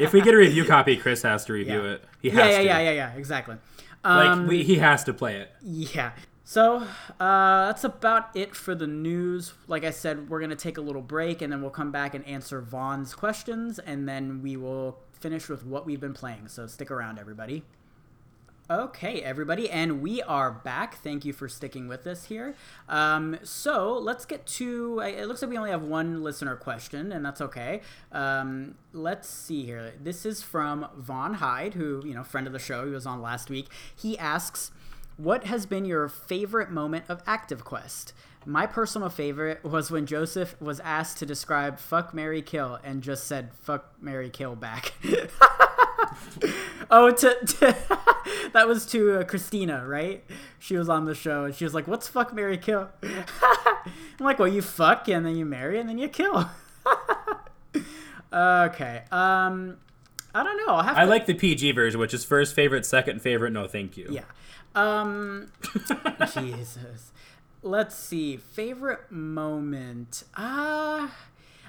If we get a review copy, Chris has to review Yeah. it. He has yeah, yeah, to. yeah, yeah, yeah, exactly. Like Um, we, he has to play it. Yeah. So uh, that's about it for the news. Like I said, we're gonna take a little break and then we'll come back and answer Vaughn's questions, and then we will finish with what we've been playing. So stick around, everybody. Okay, everybody, and we are back. Thank you for sticking with us here. Um, so let's get to. It looks like we only have one listener question, and that's okay. Um, let's see here. This is from Vaughn Hyde, who you know, friend of the show. He was on last week. He asks, "What has been your favorite moment of Active Quest?" My personal favorite was when Joseph was asked to describe "fuck, Mary kill" and just said "fuck, Mary kill" back. oh, to, to that was to uh, Christina, right? She was on the show and she was like, "What's fuck, Mary kill?" I'm like, "Well, you fuck and then you marry and then you kill." okay. Um, I don't know. I'll have I to. like the PG version, which is first favorite, second favorite, no thank you. Yeah. Um Jesus. Let's see. Favorite moment. Uh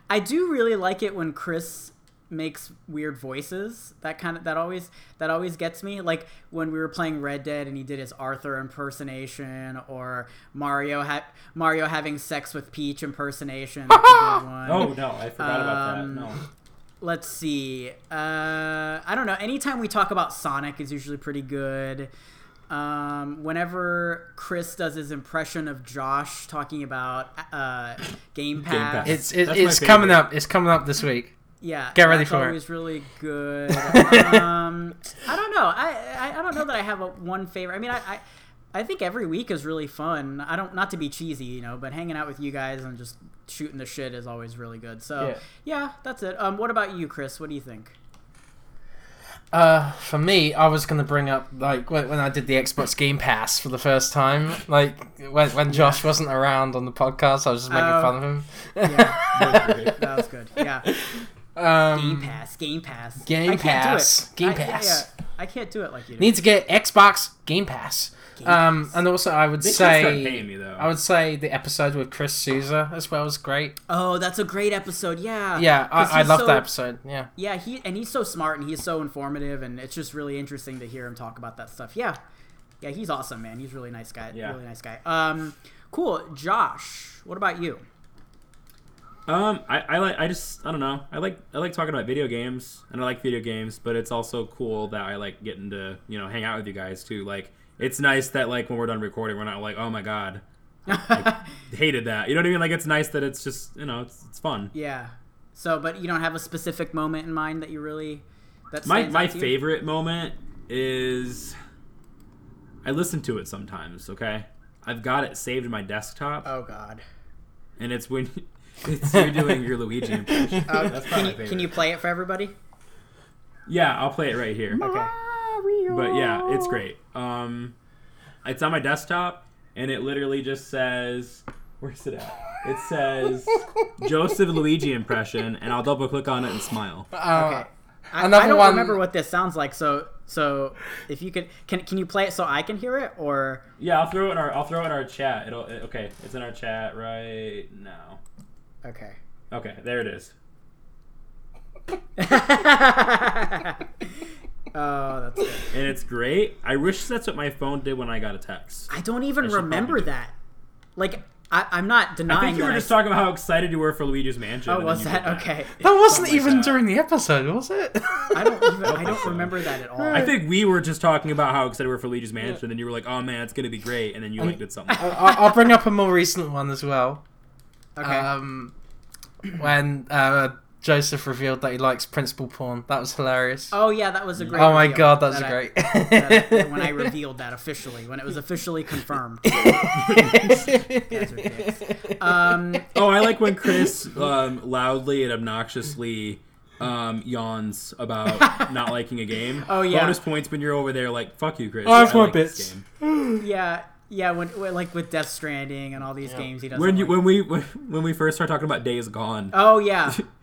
I do really like it when Chris makes weird voices. That kind of that always that always gets me. Like when we were playing Red Dead and he did his Arthur impersonation or Mario ha- Mario having sex with Peach impersonation. That's a good one Oh no, I forgot about Um, that. No. let's see. Uh, I don't know. Anytime we talk about Sonic is usually pretty good. Um, whenever Chris does his impression of Josh talking about uh, Game Pass, Pass. It's it, it's coming up. It's coming up this week. yeah, Get ready that's for it. always really good. um, I don't know. I, I I don't know that I have a one favorite. I mean, I. I I think every week is really fun. I don't not to be cheesy, you know, but hanging out with you guys and just shooting the shit is always really good. So Yeah. yeah, that's it. Um, what about you, Chris? What do you think? Uh, for me, I was gonna bring up like when, when I did the Xbox Game Pass for the first time. Like when when Josh wasn't around on the podcast, I was just making Oh. fun of him. Yeah, that was good. Yeah, um, Game Pass, Game Pass, Game I can't do Pass, it. Game I, yeah, Pass. yeah, I can't do it like you do. need to get Xbox Game Pass. Game Um, and also I would They should start say paying me though. I would say the episode with Chris Souza as well was great. Oh, that's a great episode. Yeah, yeah, I, I love so- that episode. Yeah. Yeah, he and he's so smart and he's so informative and it's just really interesting to hear him talk about that stuff. Yeah, yeah, he's awesome, man. He's a really nice guy. Yeah. really nice guy. Um, cool. Josh, what about you? Um, I, I like I just I don't know I like I like talking about video games and I like video games, but it's also cool that I like getting to you know hang out with you guys too. Like it's nice that like when we're done recording, we're not like oh my god, I hated that. You know what I mean? Like it's nice that it's just you know it's it's fun. Yeah. So, but you don't have a specific moment in mind that you really that My my you? favorite moment is I listen to it sometimes. Okay, I've got it saved in my desktop, Oh God. and it's when it's you're doing your Luigi impression. Oh, That's can you can you play it for everybody? Yeah, I'll play it right here. Okay. But yeah, it's great. Um, it's on my desktop, and it literally just says, "Where's it at?" It says Joseph Luigi impression, and I'll double click on it and smile. Uh, Okay. I, I don't one- remember what this sounds like, so so if you could can can you play it so I can hear it or Yeah, I'll throw it in our I'll throw it in our chat. It'll it, okay. It's in our chat right now. okay. Okay, there it is. oh, that's good. And it's great. I wish that's what my phone did when I got a text. I don't even I remember that. Like I, I'm not denying. I denying think you that. were I- just talking about how excited you were for Luigi's Mansion. oh, was you that okay? That wasn't like even that. during the episode, was it? I don't even. I don't remember that at all. I think we were just talking about how excited we were for Luigi's Mansion, and then you were like, "Oh man, it's gonna be great," and then you like did something. I'll, I'll bring up a more recent one as well. okay. Um, when uh, Joseph revealed that he likes principal porn, that was hilarious. oh yeah, that was a great. Oh my god, that was that I- great. that I- when I revealed that officially, when it was officially confirmed. Guys are dicks. um, oh, I like when Chris um, loudly and obnoxiously um, yawns about not liking a game. Oh, yeah. Bonus points when you're over there like, "Fuck you, Chris." Oh, have I more like this bits. game." yeah, yeah. When, when like with Death Stranding and all these games, he doesn't. When you like. when we when, when we first started talking about Days Gone, oh yeah,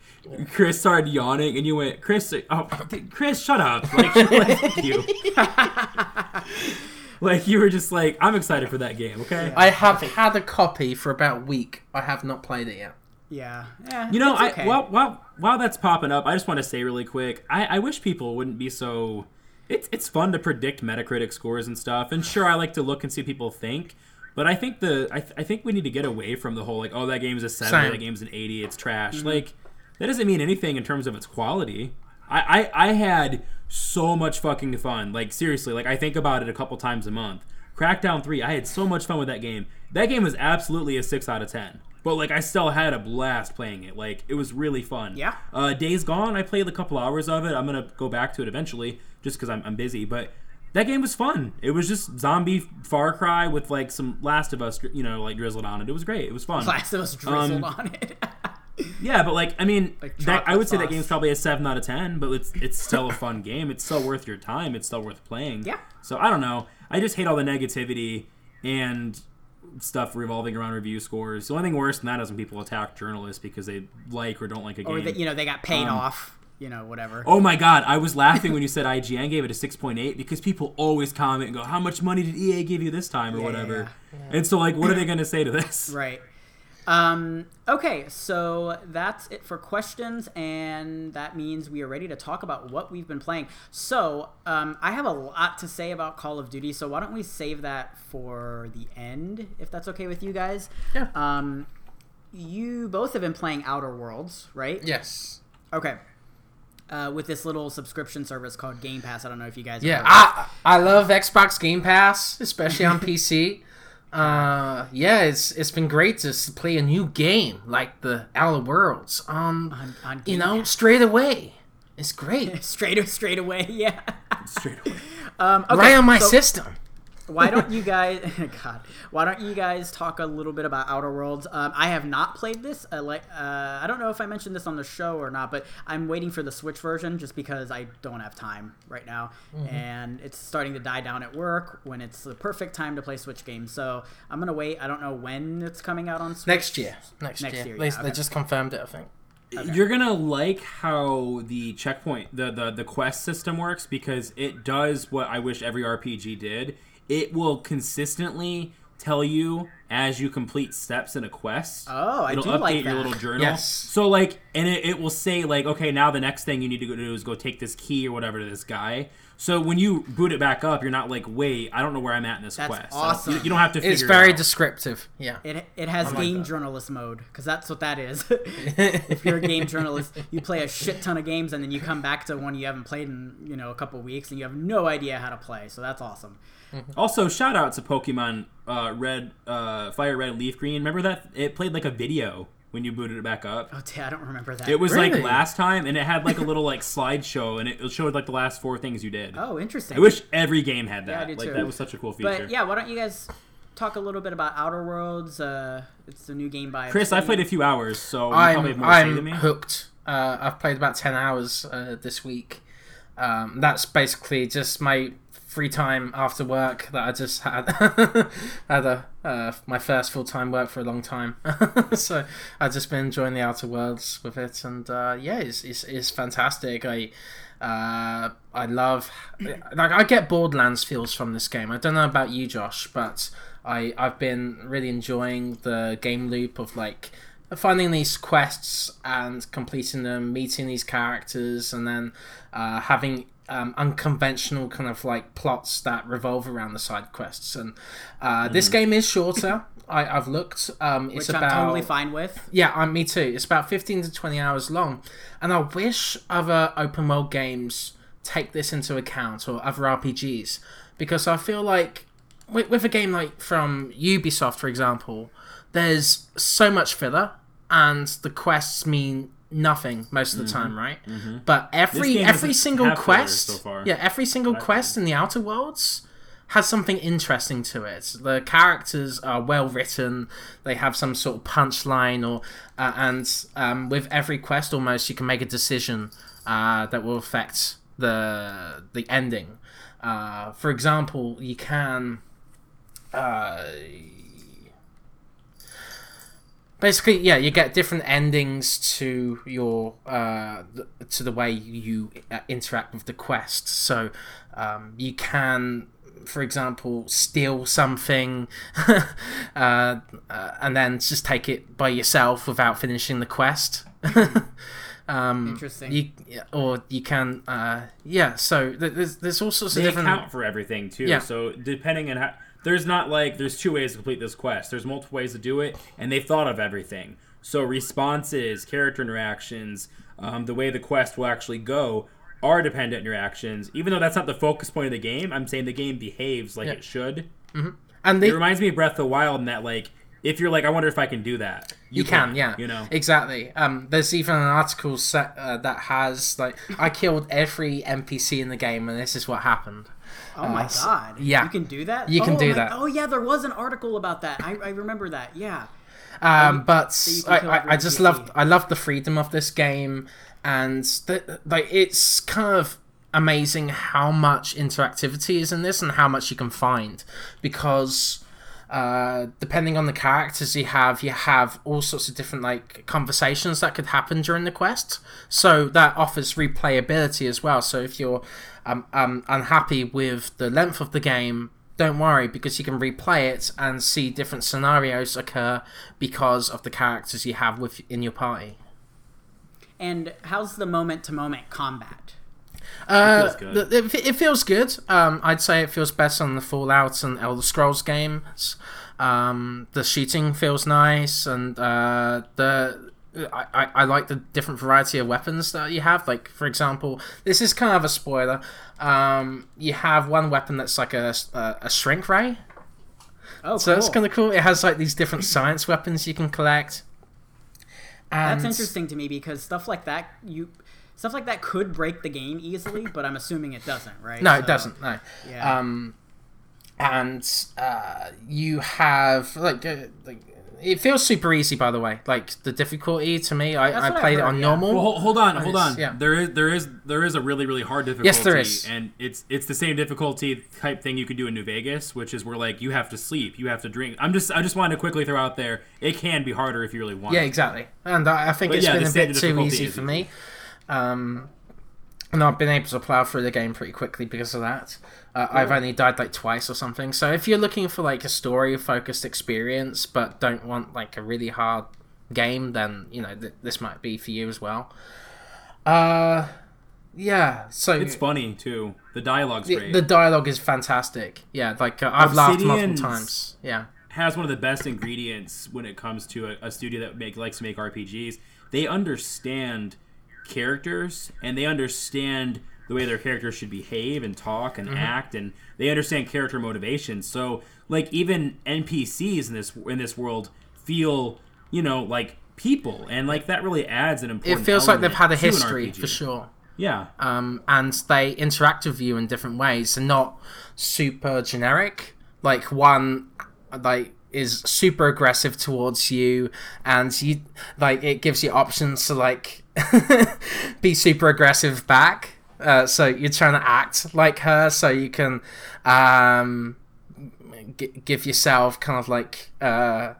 Chris started yawning, and you went, "Chris, oh, Chris, shut up!" Like, like, you. like you were just like, "I'm excited for that game." Okay. I have had a copy for about a week. I have not played it yet. yeah. yeah You know, it's I okay. while, while while that's popping up, I just want to say really quick, I, I wish people wouldn't be so. It's it's fun to predict Metacritic scores and stuff, and sure, I like to look and see what people think. But I think the I, th- I think we need to get away from the whole like oh that game's a seven Same. that game's an eighty it's trash Mm-hmm. like that doesn't mean anything in terms of its quality. I, I I had so much fucking fun like seriously like I think about it a couple times a month. Crackdown three I had so much fun with that game. That game was absolutely a six out of ten. But like I still had a blast playing it. Like it was really fun. Yeah. Uh, Days Gone, I played a couple hours of it. I'm gonna go back to it eventually, just because I'm, I'm busy. But that game was fun. It was just zombie Far Cry with like some Last of Us, you know, like drizzled on it. It was great. It was fun. Last of Us drizzled Um, on it. Yeah, but like I mean, Like that, I would say that sauce. game's probably a seven out of ten. But it's it's still a fun game. It's still worth your time. It's still worth playing. Yeah. So I don't know. I just hate all the negativity and stuff revolving around review scores. The only thing worse than that is when people attack journalists because they like or don't like a game. or that you know they got paid Um, off. You know whatever. Oh my god, I was laughing when you said IGN gave it a 6.8 because people always comment and go, "How much money did EA give you this time or Yeah, whatever?" yeah, And so like what are they going to say to this? Right. Um, okay, so that's it for questions, and that means we are ready to talk about what we've been playing. So, um, I have a lot to say about Call of Duty, so why don't we save that for the end, if that's okay with you guys? Yeah. Um, you both have been playing Outer Worlds, right? Yes. Okay. Uh, with this little subscription service called Game Pass. I don't know if you guys. Yeah, I I love Xbox Game Pass, especially on PC. Uh, yeah, it's it's been great to play a new game like the Outer Worlds. Um, On- on you know, straight away, it's great, straight straight away. Yeah. Straight away. Um, okay, right on my so- system. Why don't you guys god why don't you guys talk a little bit about outer worlds um, i have not played this uh, like uh, i don't know if i mentioned this on the show or not but i'm waiting for the switch version just because i don't have time right now Mm-hmm. and it's starting to die down at work when it's the perfect time to play switch games so i'm gonna wait i don't know when it's coming out on switch Next year, next, Next year, year, they, yeah, they just confirmed it. I think. You're gonna like how the checkpoint, the, the the quest system works because it does what I wish every RPG did. It will consistently tell you as you complete steps in a quest. Oh, I It'll do update like your little journal. Yes. So like, and it, it will say like, okay, now the next thing you need to go do is go take this key or whatever to this guy. So when you boot it back up, you're not like, wait, I don't know where I'm at in this That's quest. So awesome. you, you don't have to. Figure It's very it out. descriptive. Yeah. It, it has like game that. journalist mode because that's what that is. if you're a game journalist, you play a shit ton of games and then you come back to one you haven't played in you know a couple weeks and you have no idea how to play. So that's awesome. Also, shout out to Pokemon uh, Red, uh, Fire Red, Leaf Green. Remember that it played like a video when you booted it back up. Oh, t- I don't remember that. It was Really? like last time, and it had like a little like slideshow, and it showed like the last four things you did. oh, interesting. I wish every game had Yeah, I that. do like too. that was such a cool feature. But yeah, why don't you guys talk a little bit about Outer Worlds? Uh, it's a new game by Chris, I played a few hours, so you probably have I'm more to say than I'm me. hooked. Uh, I've played about ten hours uh, this week. Um, that's basically just my free time after work that I just had had a uh, my first full time work for a long time. so I've just been enjoying the Outer Worlds with it, and uh, yeah, it's, it's it's fantastic. I. Uh, I love like I get Borderlands feels from this game. I don't know about you, Josh, but I I've been really enjoying the game loop of like finding these quests and completing them, meeting these characters, and then uh, having um, unconventional kind of like plots that revolve around the side quests. And uh, this game is shorter. I, I've looked. Um, it's which about I'm totally fine with. yeah, um, me too. It's about 15 to 20 hours long. And I wish other open world games take this into account or other RPGs because I feel like with, with a game like from Ubisoft, for example, there's so much filler and the quests mean nothing most of the time, right? But every every single quest, so yeah, every single quest in the Outer Worlds has something interesting to it. The characters are well written. They have some sort of punchline, or uh, and um, with every quest, almost you can make a decision uh, that will affect the the ending. Uh, for example, you can. Basically yeah you get different endings to your uh to the way you uh, interact with the quest so um you can for example steal something uh, uh and then just take it by yourself without finishing the quest um Interesting. you or you can uh yeah so th- there's there's all sorts of they different account for everything too. Yeah. So depending on how there's not like there's two ways to complete this quest. There's multiple ways to do it, and they've thought of everything. So responses, character interactions, um, the way the quest will actually go are dependent on your actions. Even though that's not the focus point of the game, I'm saying the game behaves like Yeah. it should. and they It reminds me of Breath of the Wild in that like if you're like I wonder if I can do that. You can, yeah. You know. exactly. Um, there's even an article set uh, that has like I killed every NPC in the game, and this is what happened. Oh my god! yeah. you can do that. You can Oh do my- that. Oh yeah, there was an article about that. I, I remember that. Yeah. Um, but I, I, I just love I loved the freedom of this game, and the, like it's kind of amazing how much interactivity is in this and how much you can find because uh, depending on the characters you have, you have all sorts of different like conversations that could happen during the quest. So that offers replayability as well. So if you're um, um, unhappy with the length of the game, don't worry because you can replay it and see different scenarios occur because of the characters you have with in your party. And how's the moment to moment combat? Uh, feels good. It, it feels good. Um, I'd say it feels better than the Fallout and Elder Scrolls games. Um, the shooting feels nice, and uh, the I, I, I like the different variety of weapons that you have. Like for example, this is kind of a spoiler. Um, you have one weapon that's like a a, a shrink ray. Oh, So cool. that's kind of cool. It has like these different science weapons you can collect. And That's interesting to me because stuff like that you stuff like that could break the game easily, but I'm assuming it doesn't, right? No, So- it doesn't. No. Yeah. Um, and uh, you have like, uh, like it feels super easy. By the way, like the difficulty to me, I, I what I've played it on yeah. normal. Well, hold, hold on, hold on. yeah. There is there is there is a really really hard difficulty. Yes, there is. and it's it's the same difficulty type thing you could do in New Vegas, which is where like you have to sleep, you have to drink. I'm just I just wanted to quickly throw out there, it can be harder if you really want. yeah, exactly. And I, I think But it's yeah, been a bit too easy for easy. me. Um, and I've been able to plow through the game pretty quickly because of that. Uh, I've only died like twice or something. So if you're looking for like a story focused experience, but don't want like a really hard game, then you know th- this might be for you as well. Uh, yeah. So It's funny too. The dialogue's the, great. the dialogue is fantastic. Yeah, like uh, I've laughed multiple times. Yeah. has one of the best ingredients when it comes to a, a studio that make likes to make RPGs. They understand characters and they understand the way their characters should behave and talk and act and they understand character motivations. So like even NPCs in this in this world feel, you know, like people and like that really adds an It important feels like they've had a element to an history for sure. Yeah. um, and they interact with you in different ways and not super generic. Like one, like is super aggressive towards you, and you like it gives you options to like be super aggressive back. Uh, so you're trying to act like her, so you can um, g- give yourself kind of like uh,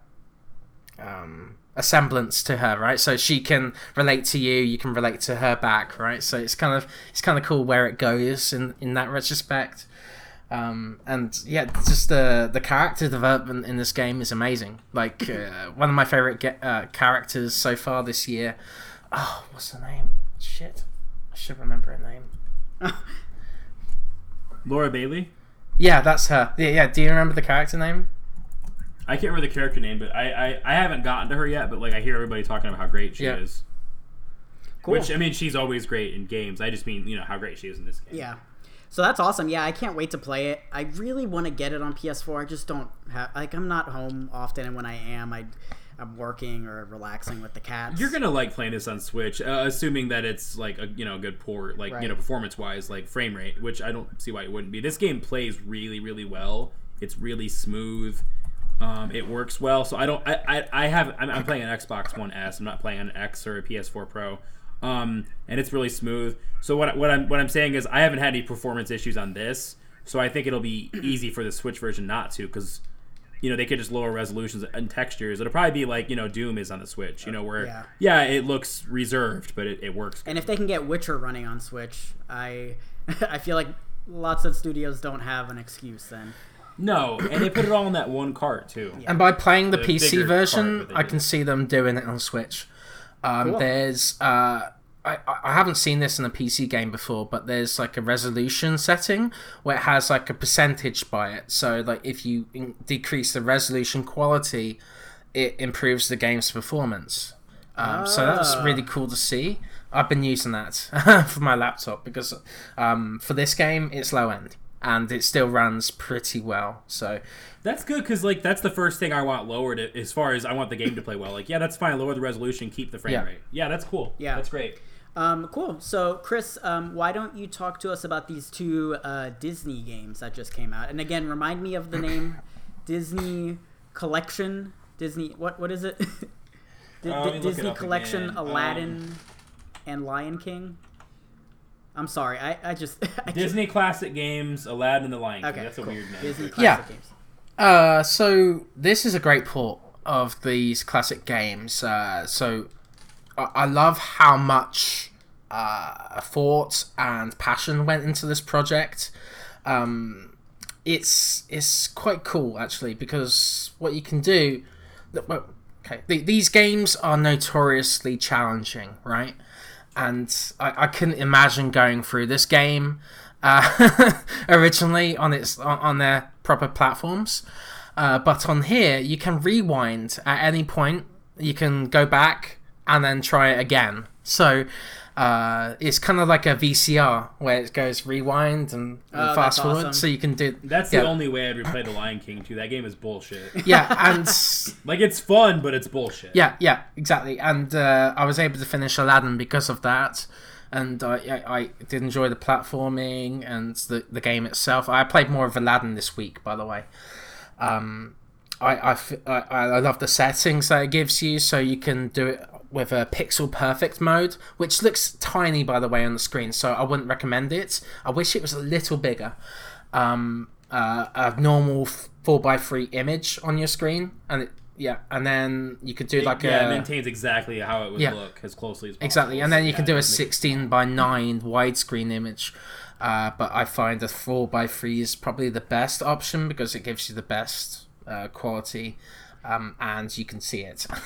um, a semblance to her, right? So she can relate to you, you can relate to her back, right? So it's kind of it's kind of cool where it goes in in that retrospect. Um, and yeah, just the the character development in this game is amazing. Like uh, one of my favorite uh, characters so far this year. Oh, what's the name? Shit, should remember her name. Laura Bailey. Yeah, that's her. Yeah, yeah. Do you remember the character name? I can't remember the character name, but I, I, I haven't gotten to her yet. But like I hear everybody talking about how great she Yeah. is. Cool. Which I mean, she's always great in games. I just mean you know how great she is in this game. Yeah. So that's awesome. Yeah, I can't wait to play it. I really want to get it on PS4. I just don't have like I'm not home often, and when I am, I I'm working or relaxing with the cats. You're gonna like playing this on Switch, uh, assuming that it's like a you know good port, like Right. you know performance wise, like frame rate, which I don't see why it wouldn't be. This game plays really really well. It's really smooth. Um, it works well. So I don't. I I, I have. I'm, I'm playing an Xbox One S. I'm not playing an X or a PS4 Pro. Um, and it's really smooth. So what what I'm what I'm saying is I haven't had any performance issues on this. So I think it'll be easy for the Switch version not to because you know they could just lower resolutions and textures. It'll probably be like you know Doom is on the Switch. You know where Yeah. yeah, it looks reserved, but it, it works. and if they can get Witcher running on Switch, I I feel like lots of studios don't have an excuse then. No, and they put it all in that one cart too. And by playing the, The PC version, part that they I can see them doing it on Switch. Um, Cool. There's, uh, I, I haven't seen this in a PC game before, but there's like a resolution setting where it has like a percentage by it. So like if you in- decrease the resolution quality, it improves the game's performance. Um, So that's Ah. really cool to see. I've been using that for my laptop because um, for this game it's low end and it still runs pretty well. So That's good because like that's the first thing I want lowered as far as I want the game to play well. Like yeah, that's fine. Lower the resolution, keep the frame Yeah. rate. Yeah, that's cool. Yeah. that's great. Um, cool. So, Chris, um, why don't you talk to us about these two uh, Disney games that just came out? And again, remind me of the name Disney Collection. Disney. What? What is it? Di- Uh, let Di- me look it Disney Collection, again. Aladdin, and Lion King. I'm sorry. I, I just I can't- Disney classic games, Aladdin and the Lion King. Okay, that's a cool. weird name. Disney Yeah. classic games. Uh, so this is a great port of these classic games. Uh, so I, I love how much uh, thought and passion went into this project. Um, it's it's quite cool actually because what you can do. Well, okay, the, these games are notoriously challenging, right? and I, I couldn't imagine going through this game uh, originally on its on, on their proper platforms. Uh, but on here, you can rewind at any point. You can go back and then try it again. So uh, it's kind of like a VCR where it goes rewind and, and Oh, fast forward. awesome. So you can do That's yeah, the only way I'd replay the Lion King too. That game is bullshit. yeah, and like it's fun, but it's bullshit. Yeah, yeah, exactly. And uh, I was able to finish Aladdin because of that. And I, I, I did enjoy the platforming and the, the game itself. I played more of Aladdin this week, by the way. Um, I, I, f- I, I love the settings that it gives you, so you can do it with a pixel perfect mode, which looks tiny, by the way, on the screen. So I wouldn't recommend it. I wish it was a little bigger. Um, uh, a normal four x three image on your screen, and it, yeah, and then you could do like yeah, a it maintains exactly how it would Yeah. look as closely as possible. Exactly, and then you Yeah, can do a 16 by 9 widescreen image. Uh, but I find a 4 by 3 is probably the best option because it gives you the best uh, quality um, and you can see it.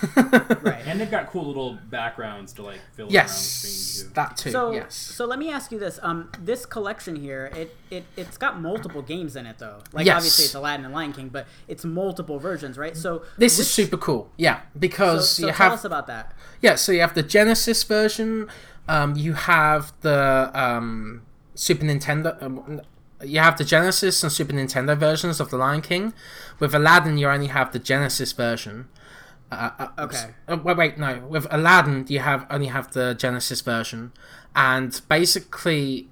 Right. And they've got cool little backgrounds to like fill around the yes, screen too. that too. So, yes. so let me ask you this: um, this collection here, it, it it's got multiple games in it, though. Like Yes. obviously it's Aladdin and Lion King, but it's multiple versions, right? So This is super cool. Yeah, So, because so you tell have us about that. Yeah, so you have the Genesis version. Um, you have the um, Super Nintendo. Um, you have the Genesis and Super Nintendo versions of the Lion King. With Aladdin, you only have the Genesis version. Uh, uh, Okay. uh, wait, wait, no. With Aladdin, you have only have the Genesis version, and basically,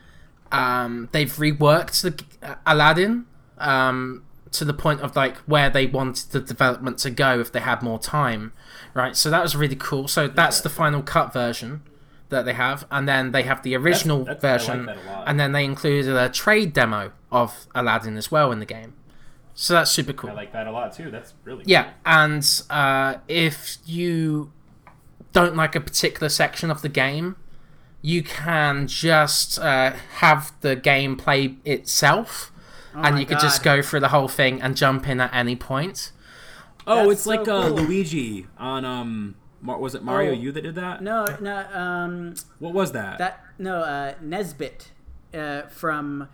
um, they've reworked the uh, Aladdin um, to the point of like where they wanted the development to go if they had more time, right? So that was really cool. So that's the final cut version that they have, and then they have the original that's- like version, lot. and then they included a trade demo of Aladdin as well in the game. So that's super cool. I like that a lot too. That's really Yeah, cool. and uh, if you don't like a particular section of the game, you can just uh, have the game play itself, and Oh my you could just go through the whole thing and jump in at any point. Oh, That's it's like so uh, cool. Luigi on um. Was it Mario Oh. U that did that? No, no, um, What was that? that no, uh, Nesbit, uh, from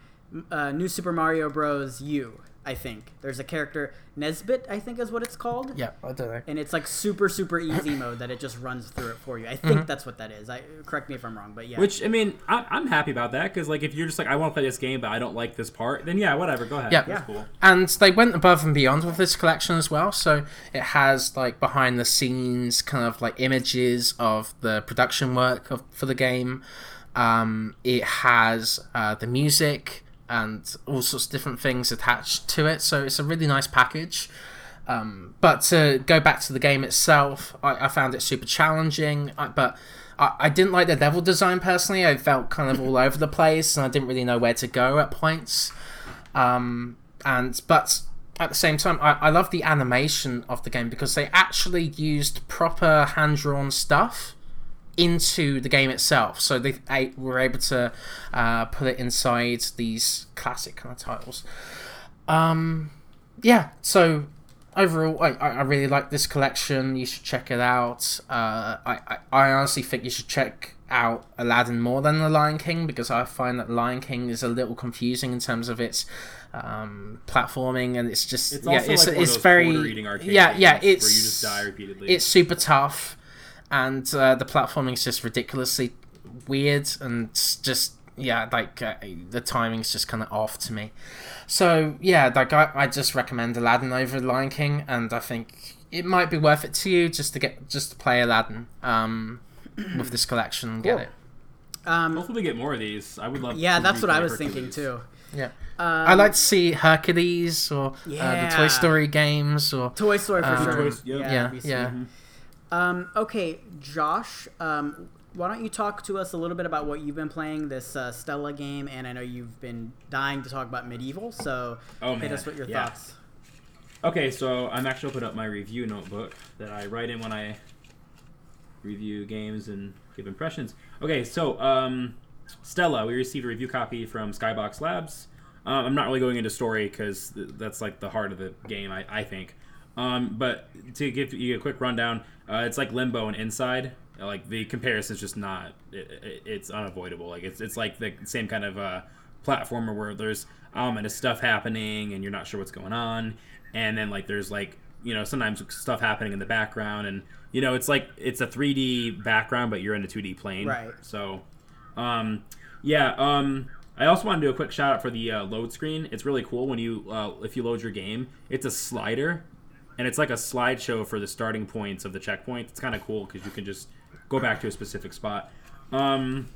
uh, New Super Mario Bros. U. I think there's a character Nesbit. I think is what it's called. Yeah, I don't. And it's like super super easy mode that it just runs through it for you. I think that's what that is. I correct me if I'm wrong, but yeah. Which I mean, I, I'm happy about that because like if you're just like I want to play this game but I don't like this part, then yeah, whatever, go ahead. Yeah. that's Yeah. cool. and they went above and beyond with this collection as well so it has like behind the scenes kind of like images of the production work of, for the game um, it has uh, the music and all sorts of different things attached to it. So it's a really nice package. Um, but to go back to the game itself i, I found it super challenging. I, but I, I didn't like the level design personally. I felt kind of all over the place and i didn't really know where to go at points. Um, and but at the same time, I, I love the animation of the game because they actually used proper hand drawn stuff into the game itself. So they, they were able to uh, put it inside these classic kind of titles. Um, yeah, so overall, I, I really like this collection. You should check it out. Uh, I, I, I honestly think you should check out Aladdin more than The Lion King because I find that Lion King is a little confusing in terms of its um, platforming and it's just It's yeah, it's, like it's those very yeah, yeah, it's where you just die repeatedly. it's super tough and uh, the platforming is just ridiculously weird and just yeah like uh, the timing's just kind of off to me so yeah like I, I just recommend aladdin over lion king and i think it might be worth it to you just to get just to play aladdin um with this collection and get it um, Hopefully, we get more of these. I would love. yeah, to that's what I was Hercules. thinking too. yeah Um, i'd like to see hercules or uh, the toy story games or Toy Story for Um, sure. Toys, yeah. that'd yeah be sweet. Um, okay, Josh, um, why don't you talk to us a little bit about what you've been playing this uh, Stela game? And I know you've been dying to talk about MediEvil, so Oh, hit man. us with your Yeah. thoughts. Okay, so I'm actually opening up my review notebook that I write in when I review games and give impressions. Okay, so um, Stela, we received a review copy from Skybox Labs. Um, I'm not really going into story because th- that's like the heart of the game, I, I think. Um, but to give you a quick rundown, uh, it's like Limbo and Inside. Like the comparison's just not. It, it, it's unavoidable. Like it's it's like the same kind of uh, platformer where there's ominous stuff happening and you're not sure what's going on, and then like there's like you know sometimes stuff happening in the background and you know it's like it's a 3D background but you're in a 2D plane. Right. So, um, yeah. Um, I also want to do a quick shout out for the uh, load screen. It's really cool when you uh, if you load your game. It's a slider, and it's like a slideshow for the starting points of the checkpoint. It's kind of cool because you can just go back to a specific spot. Um,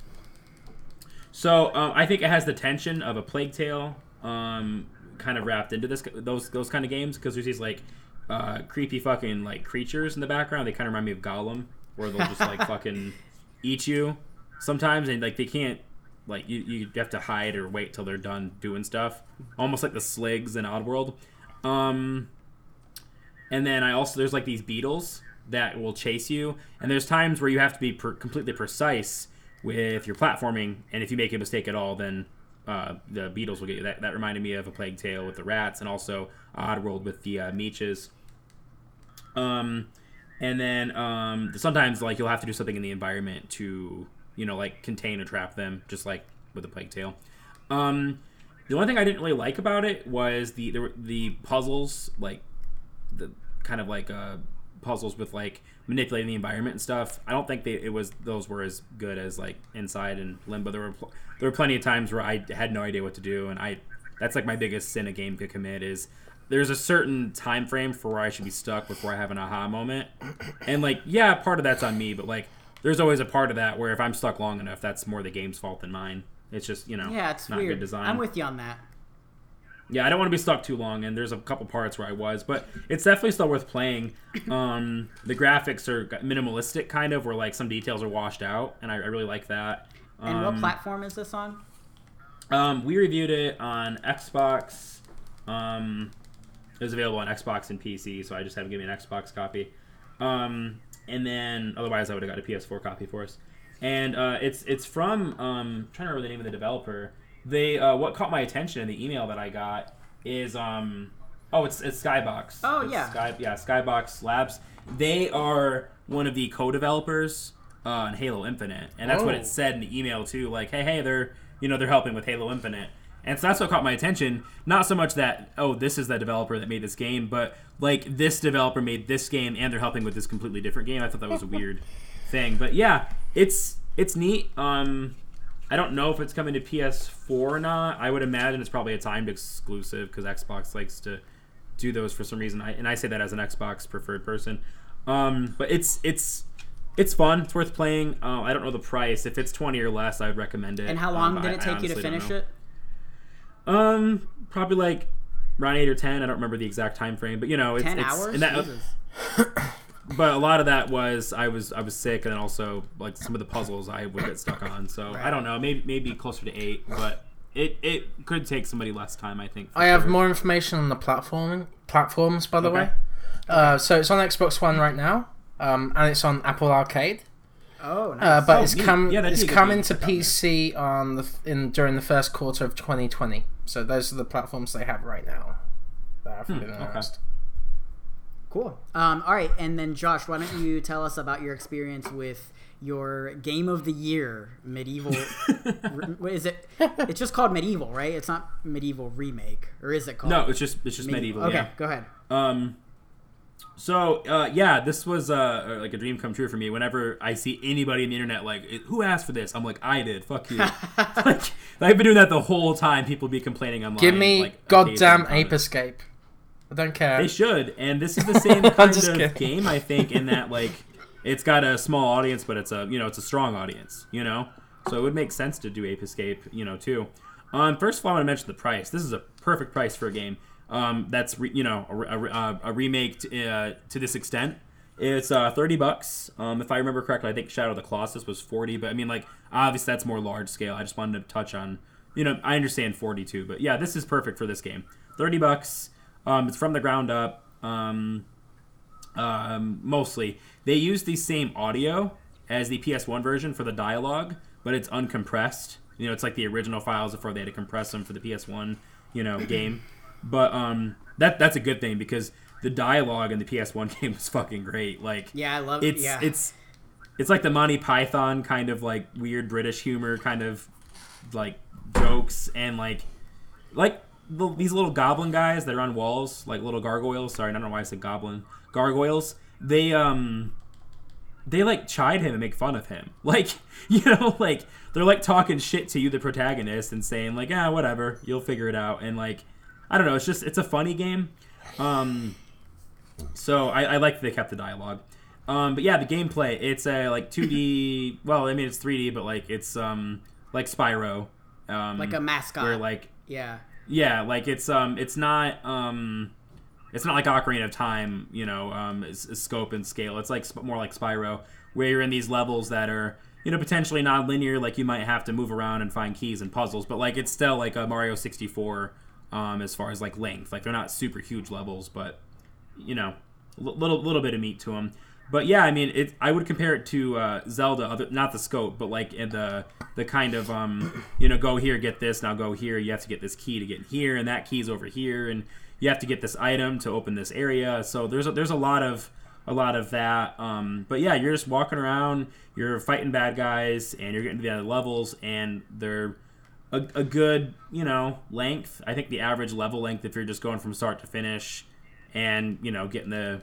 so um, I think it has the tension of a Plague Tale, um, kind of wrapped into this those those kind of games because there's these like uh, creepy fucking like creatures in the background. They kind of remind me of Gollum, where they'll just like fucking eat you sometimes, and like they can't like you you have to hide or wait till they're done doing stuff, almost like the Sligs in Oddworld. Um, and then I also there's like these beetles that will chase you, and there's times where you have to be per- completely precise with your platforming, and if you make a mistake at all, then uh, the beetles will get you. That that reminded me of a Plague Tale with the rats, and also Oddworld with the uh, Meeches. Um, and then um, sometimes like you'll have to do something in the environment to you know like contain or trap them, just like with the Plague Tale. Um, the only thing I didn't really like about it was the the, the puzzles, like the kind of like uh, puzzles with like manipulating the environment and stuff. I don't think they, it was those were as good as like Inside and Limbo. There were pl- there were plenty of times where I had no idea what to do, and I that's like my biggest sin a game could commit is there's a certain time frame for where I should be stuck before I have an aha moment, and like yeah, part of that's on me, but like there's always a part of that where if I'm stuck long enough, that's more the game's fault than mine. It's just you know Yeah, it's not weird. good design. I'm with you on that. Yeah, I don't want to be stuck too long, and there's a couple parts where I was, but it's definitely still worth playing. Um, the graphics are minimalistic, kind of, where like some details are washed out, and I, I really like that. And um, what platform is this on? Um, we reviewed it on Xbox. Um, it was available on Xbox and PC, so I just had to give me an Xbox copy. Um, and then otherwise, I would have got a PS4 copy for us. And uh, it's it's from um, I'm trying to remember the name of the developer. They uh, what caught my attention in the email that I got is um oh it's it's Skybox. Oh, It's yeah. Sky, yeah Skybox Labs. They are one of the co-developers uh, on Halo Infinite, and that's what Oh. it said in the email too. Like hey hey they're you know they're helping with Halo Infinite. And so that's what caught my attention. Not so much that oh, this is the developer that made this game, but like this developer made this game and they're helping with this completely different game. I thought that was a weird thing. But yeah, it's it's neat. Um I don't know if it's coming to PS4 or not. I would imagine it's probably a timed exclusive because Xbox likes to do those for some reason. I, and I say that as an Xbox preferred person. Um, but it's it's it's fun. It's worth playing. Uh, I don't know the price. If it's twenty or less, I would recommend it. And how Um, long but did it take you to finish it? Um, probably like around eight or ten. I don't remember the exact time frame, but you know, it's Ten it's, hours. And that. but a lot of that was I was I was sick, and then also like some of the puzzles I would get stuck on. So I don't know, maybe maybe closer to eight, but it it could take somebody less time. I think. for I have more information on the platforming platforms, by the Okay. way. Uh, so it's on Xbox One right now, um, and it's on Apple Arcade. Oh, nice. Uh, but Oh, it's neat. come Yeah, it's be a good coming to to put down PC on the in during the first quarter of 2020. So those are the platforms they have right now. That have been Hmm, okay. Announced. Cool. Um, all right, and then Josh, why don't you tell us about your experience with your game of the year, MediEvil? what is it? It's just called MediEvil, right? It's not MediEvil remake, or is it called? No, it's just it's just MediEvil. Okay, yeah. go ahead. Um, so uh, yeah, this was uh, like a dream come true for me. Whenever I see anybody on the internet like, who asked for this? I'm like, I did. Fuck you. like I've been doing that the whole time. People be complaining online. Give me like, goddamn occasionally Ape. Escape. I don't care. They should, and this is the same kind of kidding. game. I think in that like it's got a small audience, but it's a you know it's a strong audience. You know, so it would make sense to do Ape Escape. You know, too. Um, first of all, I want to mention the price. This is a perfect price for a game. Um, that's re- you know a, a, a remake to, uh, to this extent. It's uh, thirty bucks. Um, if I remember correctly, I think Shadow of the Colossus was forty. But I mean, like obviously that's more large scale. I just wanted to touch on. You know, I understand forty two, but yeah, this is perfect for this game. Thirty bucks. Um, it's from the ground up. Um, um, mostly they use the same audio as the PS1 version for the dialogue, but it's uncompressed. You know, it's like the original files before they had to compress them for the PS1, you know, game. But um, that that's a good thing because the dialogue in the PS1 game was fucking great. Like, Yeah, I love. it's yeah, it's it's like the Monty Python kind of like weird British humor kind of like jokes and like like the, these little goblin guys that are on walls like little gargoyles sorry I don't know why I said goblin gargoyles they um they like chide him and make fun of him like you know like they're like talking shit to you the protagonist and saying like ah whatever you'll figure it out and like I don't know it's just it's a funny game um so I, I like that they kept the dialogue. Um, but yeah, the gameplay it's a like 2D. well, I mean it's 3D, but like it's um like Spyro. Um, like a mascot. where like yeah, yeah, like it's um it's not um it's not like Ocarina of Time, you know, um s- s- scope and scale. It's like more like Spyro, where you're in these levels that are you know potentially non-linear, like you might have to move around and find keys and puzzles, but like it's still like a Mario 64 um as far as like length. Like they're not super huge levels, but you know, a little little bit of meat to them. But yeah, I mean, it. I would compare it to uh, Zelda, other, not the scope, but like in the the kind of um, you know, go here, get this, now go here. You have to get this key to get in here, and that key's over here, and you have to get this item to open this area. So there's a, there's a lot of a lot of that. Um, but yeah, you're just walking around, you're fighting bad guys, and you're getting to the other levels, and they're a, a good you know length. I think the average level length, if you're just going from start to finish, and you know getting the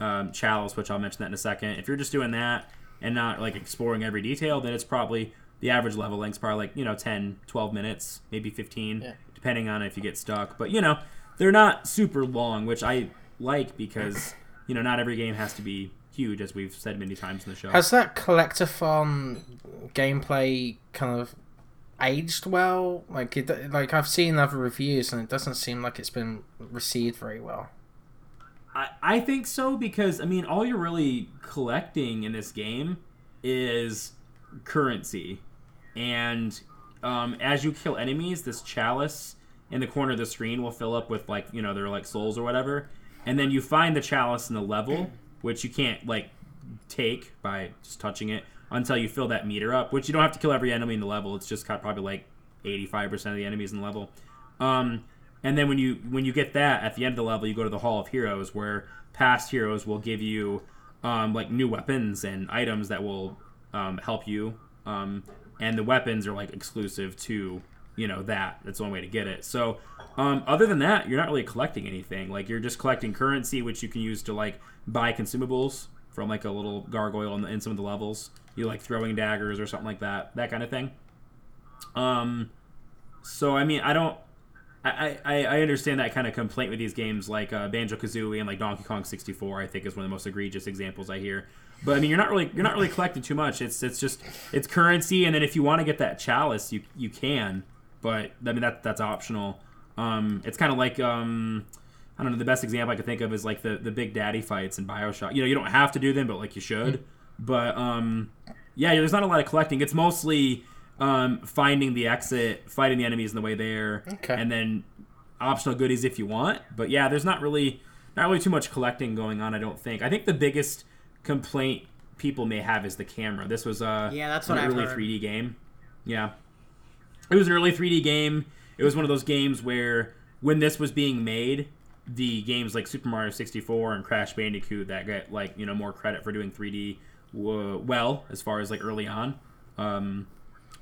um, chalice, which I'll mention that in a second. If you're just doing that and not like exploring every detail, then it's probably the average level length's probably like you know 10, 12 minutes, maybe 15, Yeah. depending on if you get stuck. But you know they're not super long, which I like because you know not every game has to be huge, as we've said many times in the show. Has that collectathon gameplay kind of aged well? Like, it, like I've seen other reviews, and it doesn't seem like it's been received very well. I, think so because I mean all you're really collecting in this game is currency, and um, as you kill enemies, this chalice in the corner of the screen will fill up with like you know they're like souls or whatever, and then you find the chalice in the level which you can't like take by just touching it until you fill that meter up. Which you don't have to kill every enemy in the level. It's just probably like 85% of the enemies in the level. Um, and then when you when you get that at the end of the level, you go to the Hall of Heroes, where past heroes will give you um, like new weapons and items that will um, help you. Um, and the weapons are like exclusive to you know that. That's one way to get it. So, um, other than that, you're not really collecting anything. Like you're just collecting currency, which you can use to like buy consumables from like a little gargoyle in, the, in some of the levels. You like throwing daggers or something like that, that kind of thing. Um, so I mean, I don't. I, I, I understand that kind of complaint with these games like uh, Banjo Kazooie and like Donkey Kong 64. I think is one of the most egregious examples I hear. But I mean, you're not really you're not really collecting too much. It's it's just it's currency, and then if you want to get that chalice, you you can. But I mean that that's optional. Um, it's kind of like um, I don't know. The best example I could think of is like the the Big Daddy fights in Bioshock. You know, you don't have to do them, but like you should. Mm. But um, yeah, there's not a lot of collecting. It's mostly um, finding the exit, fighting the enemies in the way there, okay. and then optional goodies if you want. But yeah, there's not really not really too much collecting going on. I don't think. I think the biggest complaint people may have is the camera. This was a yeah, that's what an I've early heard. 3D game. Yeah, it was an early 3D game. It was one of those games where when this was being made, the games like Super Mario 64 and Crash Bandicoot that get like you know more credit for doing 3D well as far as like early on. Um,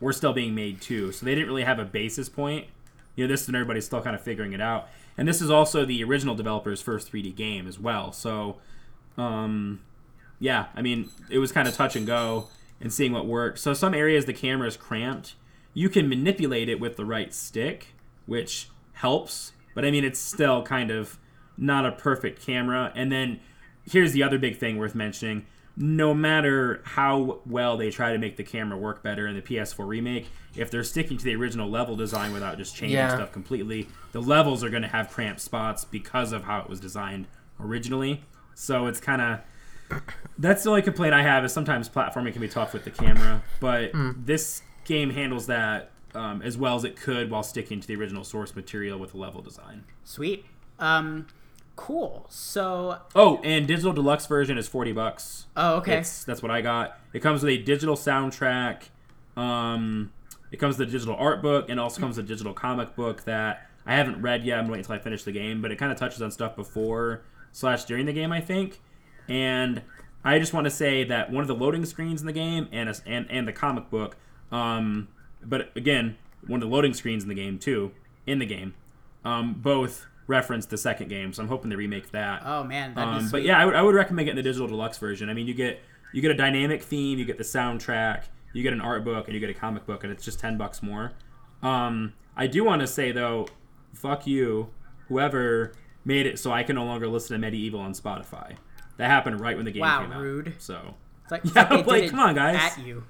were still being made too. So they didn't really have a basis point. You know, this is when everybody's still kind of figuring it out. And this is also the original developer's first 3D game as well. So, um, yeah, I mean, it was kind of touch and go and seeing what worked. So some areas the camera is cramped. You can manipulate it with the right stick, which helps. But I mean, it's still kind of not a perfect camera. And then here's the other big thing worth mentioning no matter how well they try to make the camera work better in the PS4 remake, if they're sticking to the original level design without just changing Yeah. stuff completely, the levels are going to have cramped spots because of how it was designed originally. So it's kind of that's the only complaint I have is sometimes platforming can be tough with the camera, but this game handles that um, as well as it could while sticking to the original source material with the level design. Sweet. Um, cool. So, Oh, and digital deluxe version is forty bucks. oh, okay. It's, that's what I got. It comes with a digital soundtrack. Um, it comes with a digital art book, and also comes with a digital comic book that I haven't read yet. I'm waiting until I finish the game, but it kind of touches on stuff before slash during the game, I think. And I just want to say that one of the loading screens in the game and a, and and the comic book, um, but again, one of the loading screens in the game too, in the game, um, both reference the second game. So I'm hoping they remake that. oh man, that'd be Um, but yeah, I would, I would recommend getting the digital deluxe version. I mean, you get you get a dynamic theme, you get the soundtrack, you get an art book, and you get a comic book, and it's just ten bucks more. Um, I do want to say though, fuck you, whoever made it so I can no longer listen to MediEvil on Spotify. That happened right when the game Wow, came out. Wow, rude. So It's like, Yeah, it's like they did like, it come on, guys. At you.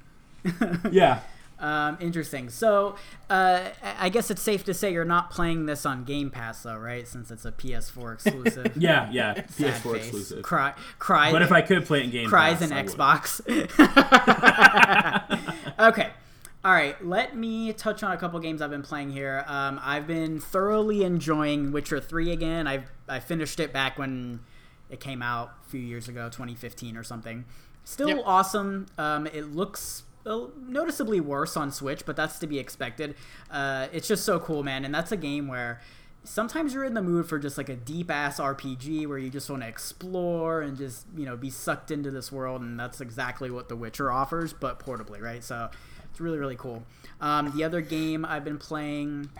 yeah, Um, interesting. So, uh, I guess it's safe to say you're not playing this on Game Pass, though, right? Since it's a PS4 exclusive. yeah, yeah, Sad PS4 face. exclusive. Cry, cries, But if I could play it in Game cries Pass, in I. Xbox. okay. All right. Let me touch on a couple games I've been playing here. Um, I've been thoroughly enjoying Witcher 3 again. I I finished it back when it came out a few years ago, 2015 or something. Still Yep. awesome. Um, it looks noticeably worse on Switch, but that's to be expected. Uh, it's just so cool, man. And that's a game where sometimes you're in the mood for just like a deep ass RPG where you just want to explore and just, you know, be sucked into this world. And that's exactly what The Witcher offers, but portably, right? So it's really, really cool. Um, the other game I've been playing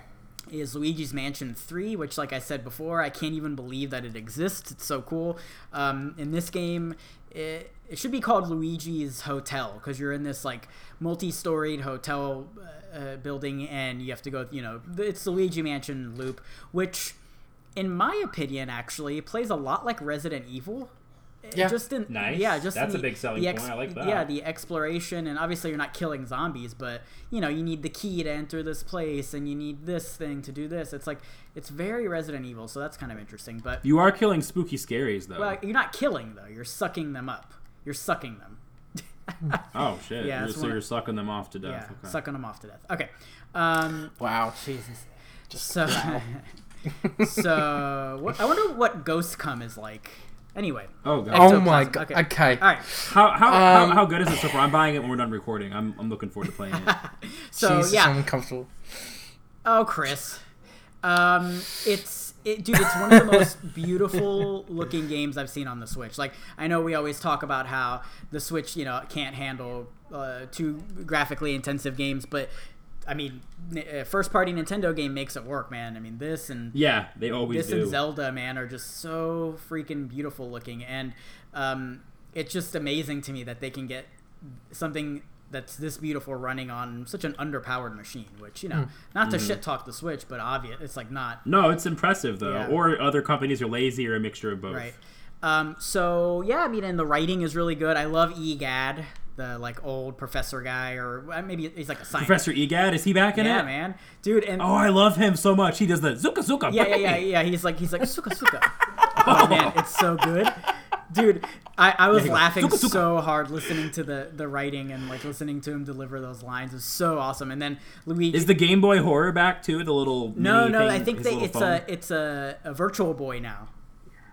is Luigi's Mansion 3, which, like I said before, I can't even believe that it exists. It's so cool. Um, in this game, it, it should be called Luigi's Hotel because you're in this like multi-storied hotel uh, building and you have to go. You know, it's the Luigi Mansion loop, which, in my opinion, actually plays a lot like Resident Evil. Yeah. Just in Nice. yeah, just That's in a big selling the point. I like that. Yeah, the exploration and obviously you're not killing zombies, but you know you need the key to enter this place and you need this thing to do this. It's like it's very Resident Evil, so that's kind of interesting. But You are killing spooky scaries though. well, you're not killing though; you're sucking them up. You're sucking them. oh shit! Yeah, You're- so you're sucking them off to death. yeah, okay. sucking them off to death. Okay. Um, Wow. Jesus. Just So, wow. so what, I wonder what Ghost Cum is like. Anyway. Oh god. Oh my god. Okay. Okay. All right. How how, Um, how how good is it so far? I'm buying it when we're done recording. I'm I'm looking forward to playing it. So Jesus, yeah. I'm uncomfortable. Oh, Chris. Um, it's it, dude. It's one of the most beautiful looking games I've seen on the Switch. Like, I know we always talk about how the Switch, you know, can't handle uh, too graphically intensive games, but I mean, first party Nintendo game makes it work, man. I mean, this and yeah, they always this do. and Zelda, man, are just so freaking beautiful looking, and um, it's just amazing to me that they can get something that's this beautiful running on such an underpowered machine. Which you know, mm. not to mm. shit talk the Switch, but obvious, it's like not. No, it's impressive though. Yeah. Or other companies are lazy or a mixture of both. Right. Um, so yeah, I mean, and the writing is really good. I love EGAD the like old professor guy, or uh, maybe he's like a scientist. Professor Egad is he back in yeah, it? Yeah, man, dude. And oh, I love him so much. He does the zuka zuka. Yeah, yeah, yeah, yeah. He's like he's like suka suka. oh man, it's so good, dude. I, I was yeah, laughing suka, suka. so hard listening to the the writing and like listening to him deliver those lines. It was so awesome. And then Luigi is the Game Boy Horror back too. The little no, no. Thing, I think they, it's phone? a it's a, a virtual boy now.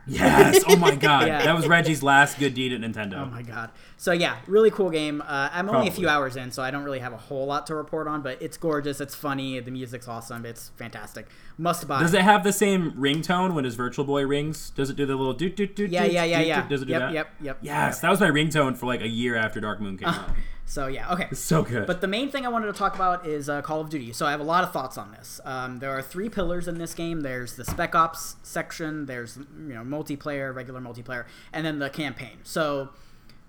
Yes! Oh my god, yeah. that was Reggie's last good deed at Nintendo. Oh my god. So yeah, really cool game. Uh, I'm only a few hours in, so I don't really have a whole lot to report on. But it's gorgeous. It's funny. The music's awesome. It's fantastic. Must buy. Does it have the same ringtone when his Virtual Boy rings? Does it do the little doot doot doot? Yeah, yeah, yeah, yeah. Does it do yep, that? Yep, yep. Yes, yep. that was my ringtone for like a year after Dark Moon came out. So yeah, okay. It's so good. But the main thing I wanted to talk about is uh, Call of Duty. So I have a lot of thoughts on this. Um, there are three pillars in this game. There's the Spec Ops section. There's you know multiplayer, regular multiplayer, and then the campaign. So,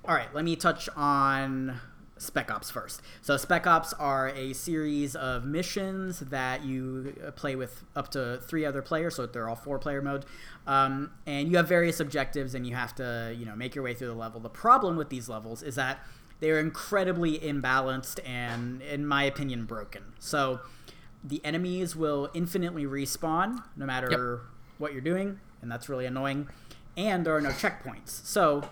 all right, let me touch on Spec Ops first. So Spec Ops are a series of missions that you uh, play with up to three other players. So they're all four player mode, um, and you have various objectives, and you have to you know make your way through the level. The problem with these levels is that they're incredibly imbalanced and, in my opinion, broken. So the enemies will infinitely respawn no matter yep. what you're doing, and that's really annoying. And there are no checkpoints. So,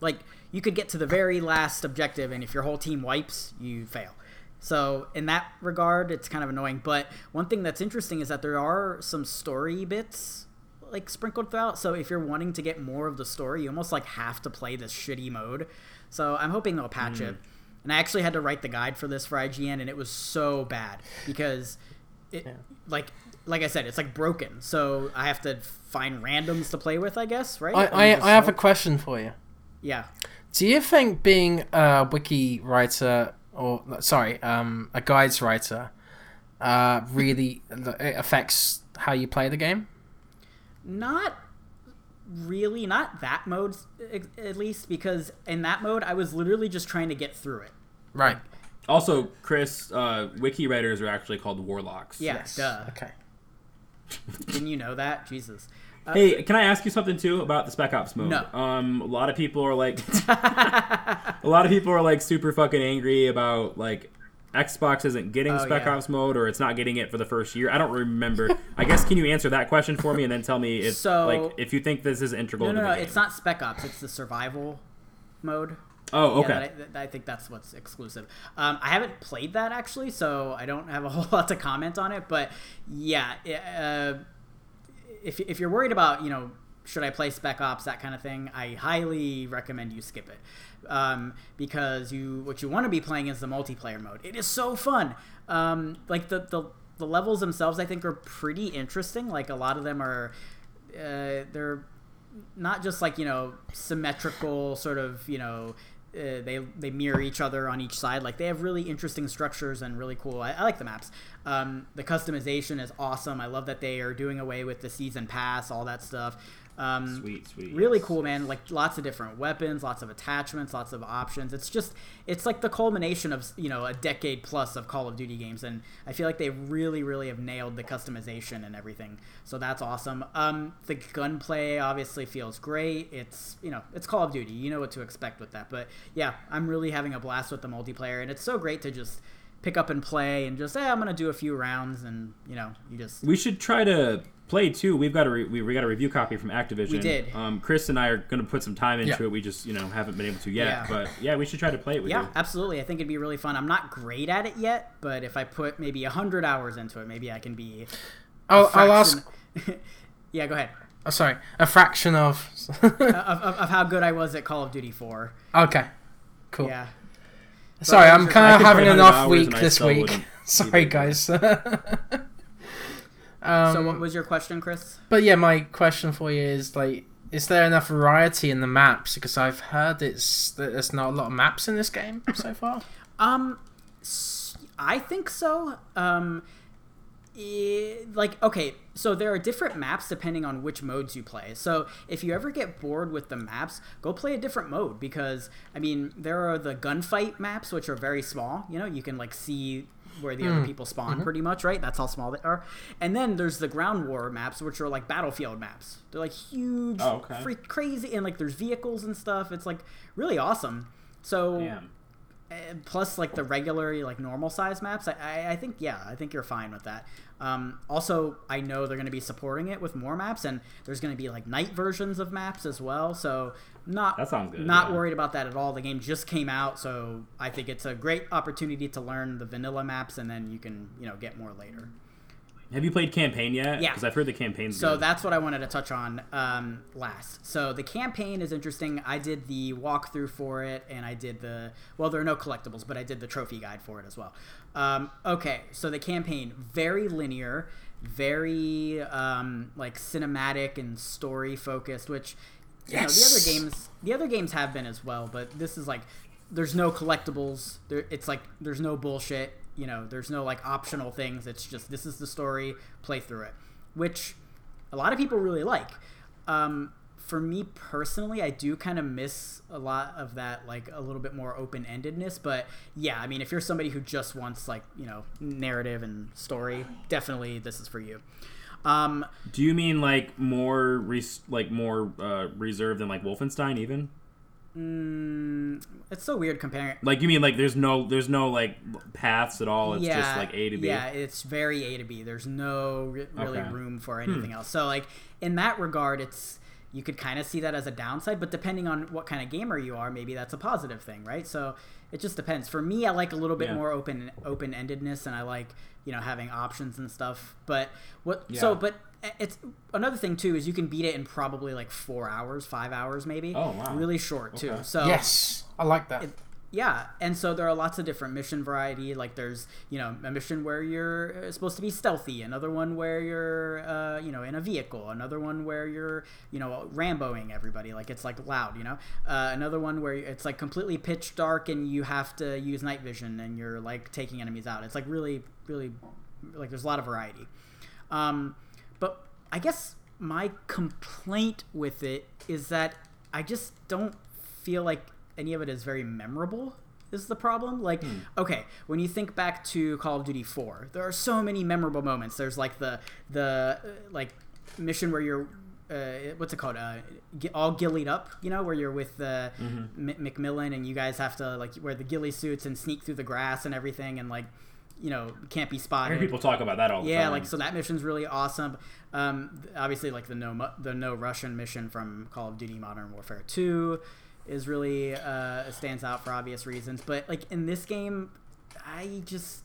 like, you could get to the very last objective, and if your whole team wipes, you fail. So, in that regard, it's kind of annoying. But one thing that's interesting is that there are some story bits like sprinkled throughout. So if you're wanting to get more of the story, you almost like have to play this shitty mode. So I'm hoping they'll patch mm. it. And I actually had to write the guide for this for IGN, and it was so bad because it, yeah. like, like I said, it's like broken. So I have to find randoms to play with, I guess, right? I, I, I have a question for you. Yeah. Do you think being a wiki writer or sorry, um, a guides writer, uh, really affects how you play the game? Not really not that mode at least because in that mode I was literally just trying to get through it. Right. Also, Chris, uh, wiki writers are actually called warlocks. Yeah. Yes. Duh. Okay. Didn't you know that? Jesus. Uh, hey, can I ask you something too about the Spec Ops mode? No. Um, a lot of people are like, a lot of people are like super fucking angry about like Xbox isn't getting oh, Spec yeah. Ops mode or it's not getting it for the first year. I don't remember. I guess can you answer that question for me and then tell me if so, like if you think this is integral? No, no, no. It's not Spec Ops. It's the survival mode. Oh, okay. Yeah, I, I, think that's what's exclusive. Um, I haven't played that actually, so I don't have a whole lot to comment on it. But yeah, uh, if if you're worried about you know should I play Spec Ops that kind of thing, I highly recommend you skip it um, because you what you want to be playing is the multiplayer mode. It is so fun. Um, like the, the the levels themselves, I think, are pretty interesting. Like a lot of them are, uh, they're not just like you know symmetrical sort of you know uh, they they mirror each other on each side. Like they have really interesting structures and really cool. I, I like the maps. Um, the customization is awesome. I love that they are doing away with the season pass, all that stuff. Um, sweet, sweet. Really yes. cool, man. Like lots of different weapons, lots of attachments, lots of options. It's just, it's like the culmination of you know a decade plus of Call of Duty games, and I feel like they really, really have nailed the customization and everything. So that's awesome. Um, the gunplay obviously feels great. It's you know it's Call of Duty. You know what to expect with that. But yeah, I'm really having a blast with the multiplayer, and it's so great to just pick up and play and just hey, I'm gonna do a few rounds, and you know you just. We should try to play too. We've got a re- we, we got a review copy from Activision. We did. Um, Chris and I are going to put some time into yeah. it. We just you know haven't been able to yet. Yeah. But yeah, we should try to play it with yeah, you. Yeah, absolutely. I think it'd be really fun. I'm not great at it yet, but if I put maybe hundred hours into it, maybe I can be. I'll, I'll ask. yeah, go ahead. Oh, sorry, a fraction of... of, of, of how good I was at Call of Duty 4. Okay, cool. Yeah. Sorry, I'm kind of having an off week this week. Sorry, guys. Um, so, what was your question, Chris? But yeah, my question for you is like, is there enough variety in the maps? Because I've heard it's there's not a lot of maps in this game so far. Um, I think so. Um, it, like okay, so there are different maps depending on which modes you play. So if you ever get bored with the maps, go play a different mode because I mean there are the gunfight maps which are very small. You know, you can like see where the other mm. people spawn mm-hmm. pretty much, right? That's how small they are. And then there's the ground war maps, which are like battlefield maps. They're like huge, Oh, okay. freak crazy, and like there's vehicles and stuff. It's like really awesome. So Damn. Eh, plus like the regular like normal size maps I, I, I think yeah i think you're fine with that um, also i know they're going to be supporting it with more maps and there's going to be like night versions of maps as well so not That sounds good, not yeah. worried about that at all the game just came out so i think it's a great opportunity to learn the vanilla maps and then you can you know get more later Have you played campaign yet? Yeah. Because I've heard the campaign's so good. that's what I wanted to touch on um, last. So the campaign is interesting. I did the walkthrough for it, and I did the well, there are no collectibles, but I did the trophy guide for it as well. Um, okay, so the campaign very linear, very um, like cinematic and story focused, which you know the other games the other games have been as well, but this is like there's no collectibles. There, it's like there's no bullshit. You know, there's no like optional things. It's just this is the story. Play through it, which a lot of people really like. Um, for me personally, I do kind of miss a lot of that, like a little bit more open endedness. But yeah, I mean, if you're somebody who just wants like you know narrative and story, definitely this is for you. Um, Do you mean like more res- like more uh, reserved than like Wolfenstein even? mm, it's so weird comparing. Like you mean like there's no there's no like paths at all. It's just like A to B. Yeah, it's very A to B. There's no re- really Okay. room for anything else. So like in that regard, it's you could kind of see that as a downside, but depending on what kind of gamer you are, maybe that's a positive thing, right? So it just depends. For me, I like a little bit Yeah. more open open endedness, and I like you know having options and stuff. But what? So but eh, it's another thing too is you can beat it in probably like four hours, five hours, maybe. Oh, wow. Really short too. So Yes, I like that. Yeah, and so there are lots of different mission variety. Like there's you know a mission where you're uh, supposed to be stealthy, another one where you're uh, you know in a vehicle, another one where you're you know Ramboing everybody, like it's like loud, you know. Uh, another one where it's like completely pitch dark and you have to use night vision and you're like taking enemies out. It's like really really like there's a lot of variety. Um, but I guess my complaint with it is that I just don't feel like any of it is very memorable. Is the problem? Like, okay, when you think back to Call of Duty 4, there are so many memorable moments. There's like the the uh, like mission where you're uh, what's it called? Uh, all gillied up, you know, where you're with uh, M- Macmillan and you guys have to like wear the ghillie suits and sneak through the grass and everything, and like, you know, can't be I spotted. hear people talk about that all the Yeah, time. like so that mission's really awesome. Um, obviously, like the no the no Russian mission from Call of Duty Modern Warfare Two is really uh, stands out for obvious reasons. But like in this game, I just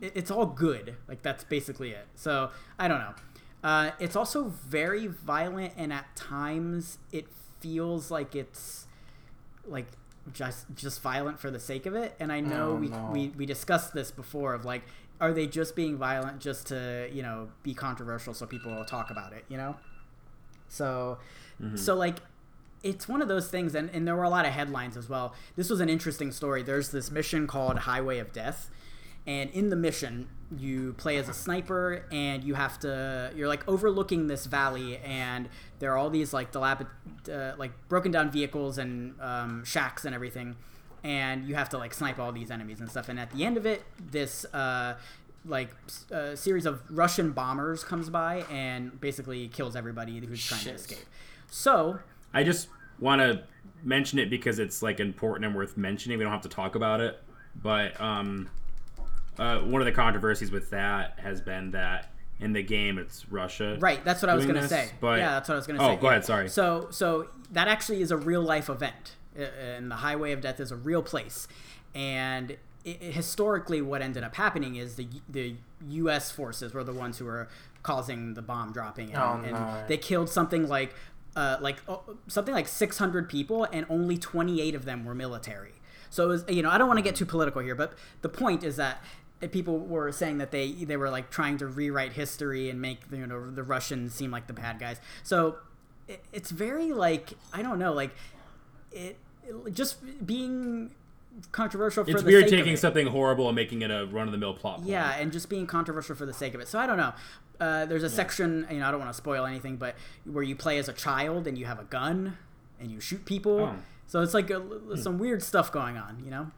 it, it's all good. Like that's basically it. So I don't know. Uh, it's also very violent, and at times it feels like it's like just just violent for the sake of it. And I know Oh, we, no. we we discussed this before of like, are they just being violent just to you know be controversial so people will talk about it? You know. So, so like, it's one of those things, and, and there were a lot of headlines as well. This was an interesting story. There's this mission called Highway of Death, and in the mission, you play as a sniper, and you have to you're like overlooking this valley, and there are all these like dilapid, uh, like broken down vehicles and um, shacks and everything, and you have to like snipe all these enemies and stuff. And at the end of it, this uh, like s- uh, series of Russian bombers comes by and basically kills everybody who's trying to escape. So I just want to mention it because it's like important and worth mentioning. We don't have to talk about it, but um, uh, one of the controversies with that has been that in the game it's Russia. Right, that's what I was gonna this, say. but- yeah, that's what I was gonna Oh, say. go ahead, sorry. So, so that actually is a real life event, uh, and the Highway of Death is a real place, and i i historically, what ended up happening is the the U.S. forces were the ones who were causing the bomb dropping, and, Oh, and they killed something like. Uh, like oh, something like 600 people and only 28 of them were military so it was you know i don't want to get too political here but the point is that uh, people were saying that they they were like trying to rewrite history and make you know the Russians seem like the bad guys. So it, it's very like I don't know like it, it just being controversial for It's the weird sake taking of it. something horrible and making it a run of the mill plot. point. Yeah, and just being controversial for the sake of it. So I don't know. Uh, there's a section, you know, I don't want to spoil anything, but where you play as a child and you have a gun and you shoot people. Oh. So it's like a, some weird stuff going on, you know.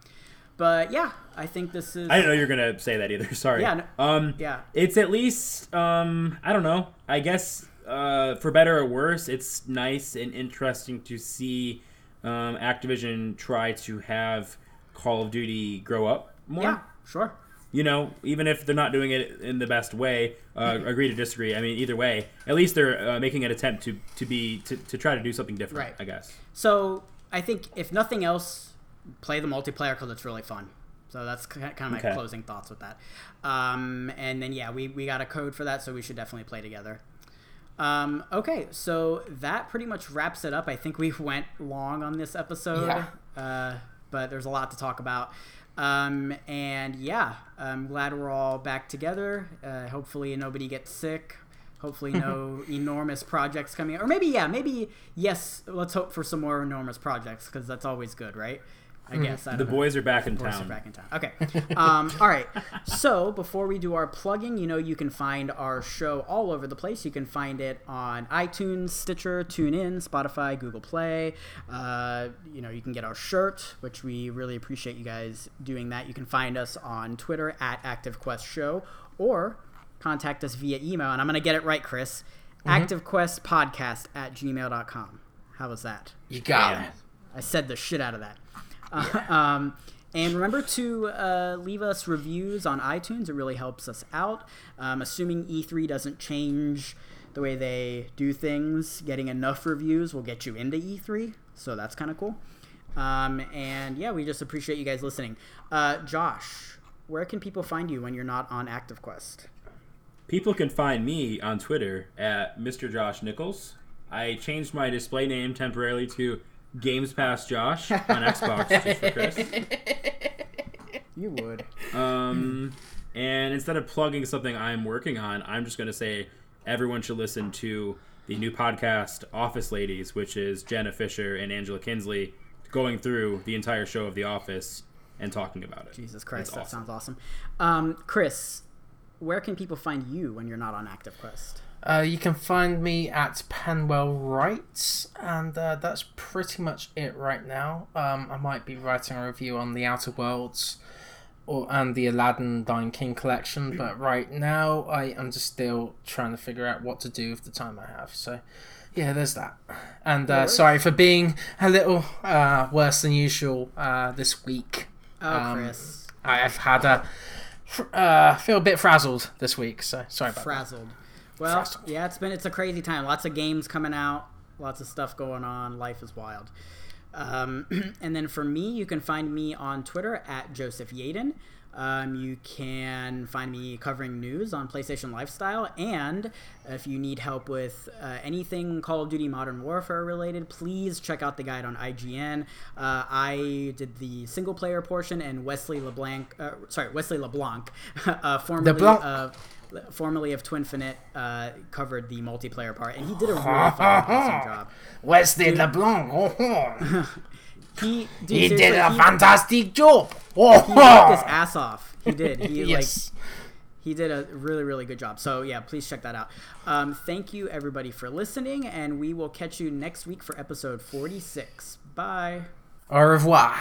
But yeah, I think this is. I didn't know you were gonna say that either. Sorry. Yeah, no- um. Yeah. It's at least um. I don't know. I guess uh, for better or worse, it's nice and interesting to see um, Activision try to have Call of Duty grow up more. Yeah, sure. You know, even if they're not doing it in the best way, uh, agree to disagree. I mean, either way, at least they're uh, making an attempt to to be to, to try to do something different. Right. I guess. So I think if nothing else, play the multiplayer because it's really fun. So that's kind of my Okay. closing thoughts with that. Um, and then yeah, we we got a code for that, so we should definitely play together. Um, okay, so that pretty much wraps it up. I think we went long on this episode, Yeah. uh, but there's a lot to talk about. Um, and yeah, I'm glad we're all back together. Uh, hopefully, nobody gets sick. Hopefully, no enormous projects coming. Or maybe, yeah, maybe, yes, let's hope for some more enormous projects because that's always good, right? I guess. I The don't know. boys are back in Boys are town. back in town. Okay. Um, all right. So before we do our plugging, you know, you can find our show all over the place. You can find it on iTunes, Stitcher, TuneIn, Spotify, Google Play. Uh, you know, you can get our shirt, which we really appreciate you guys doing that. You can find us on Twitter at ActiveQuest Show or contact us via email. And I'm going to get it right, Chris. ActiveQuestPodcast at gmail.com. How was that? You got Yeah. it. I said the shit out of that. Uh, um, and remember to uh, leave us reviews on iTunes. It really helps us out. Um, assuming E3 doesn't change the way they do things, getting enough reviews will get you into E3. So that's kind of cool. Um, and yeah, we just appreciate you guys listening. Uh, Josh, where can people find you when you're not on ActiveQuest? People can find me on Twitter at Mr. Josh Nichols. I changed my display name temporarily to Games Pass Josh on Xbox just for Chris. You would. Um, and instead of plugging something I'm working on, I'm just going to say everyone should listen to the new podcast Office Ladies, which is Jenna Fischer and Angela Kinsley going through the entire show of The Office and talking about it. Jesus Christ, It's that awesome. sounds awesome. Um, Chris, where can people find you when you're not on ActiveQuest? Uh, you can find me at Penwell Writes, and uh, that's pretty much it right now. Um, I might be writing a review on the Outer Worlds or and the Aladdin Lion King collection, but right now I am just still trying to figure out what to do with the time I have. So, yeah, there's that. And uh, sorry for being a little uh, worse than usual uh, this week. Oh, Um, Chris. I've had a uh, feel a bit frazzled this week, so sorry about that. frazzled. Well, yeah, it's been it's a crazy time. Lots of games coming out, lots of stuff going on. Life is wild. Um, and then for me, you can find me on Twitter at Joseph Yaden. Um, you can find me covering news on PlayStation Lifestyle, and if you need help with uh, anything Call of Duty Modern Warfare related, please check out the guide on IGN. Uh, I did the single player portion, and Wesley LeBlanc, uh, sorry, Wesley LeBlanc, uh, formerly LeBlanc. of formerly of Twinfinite, uh, covered the multiplayer part, and he did a really fucking awesome job. Wesley LeBlanc, oh, oh. He, dude, he did a he- fantastic job. He worked his Oh, ass off. He did. He yes. like he did a really really good job. So yeah, please check that out. Um, thank you everybody for listening, and we will catch you next week for episode forty six. Bye. Au revoir.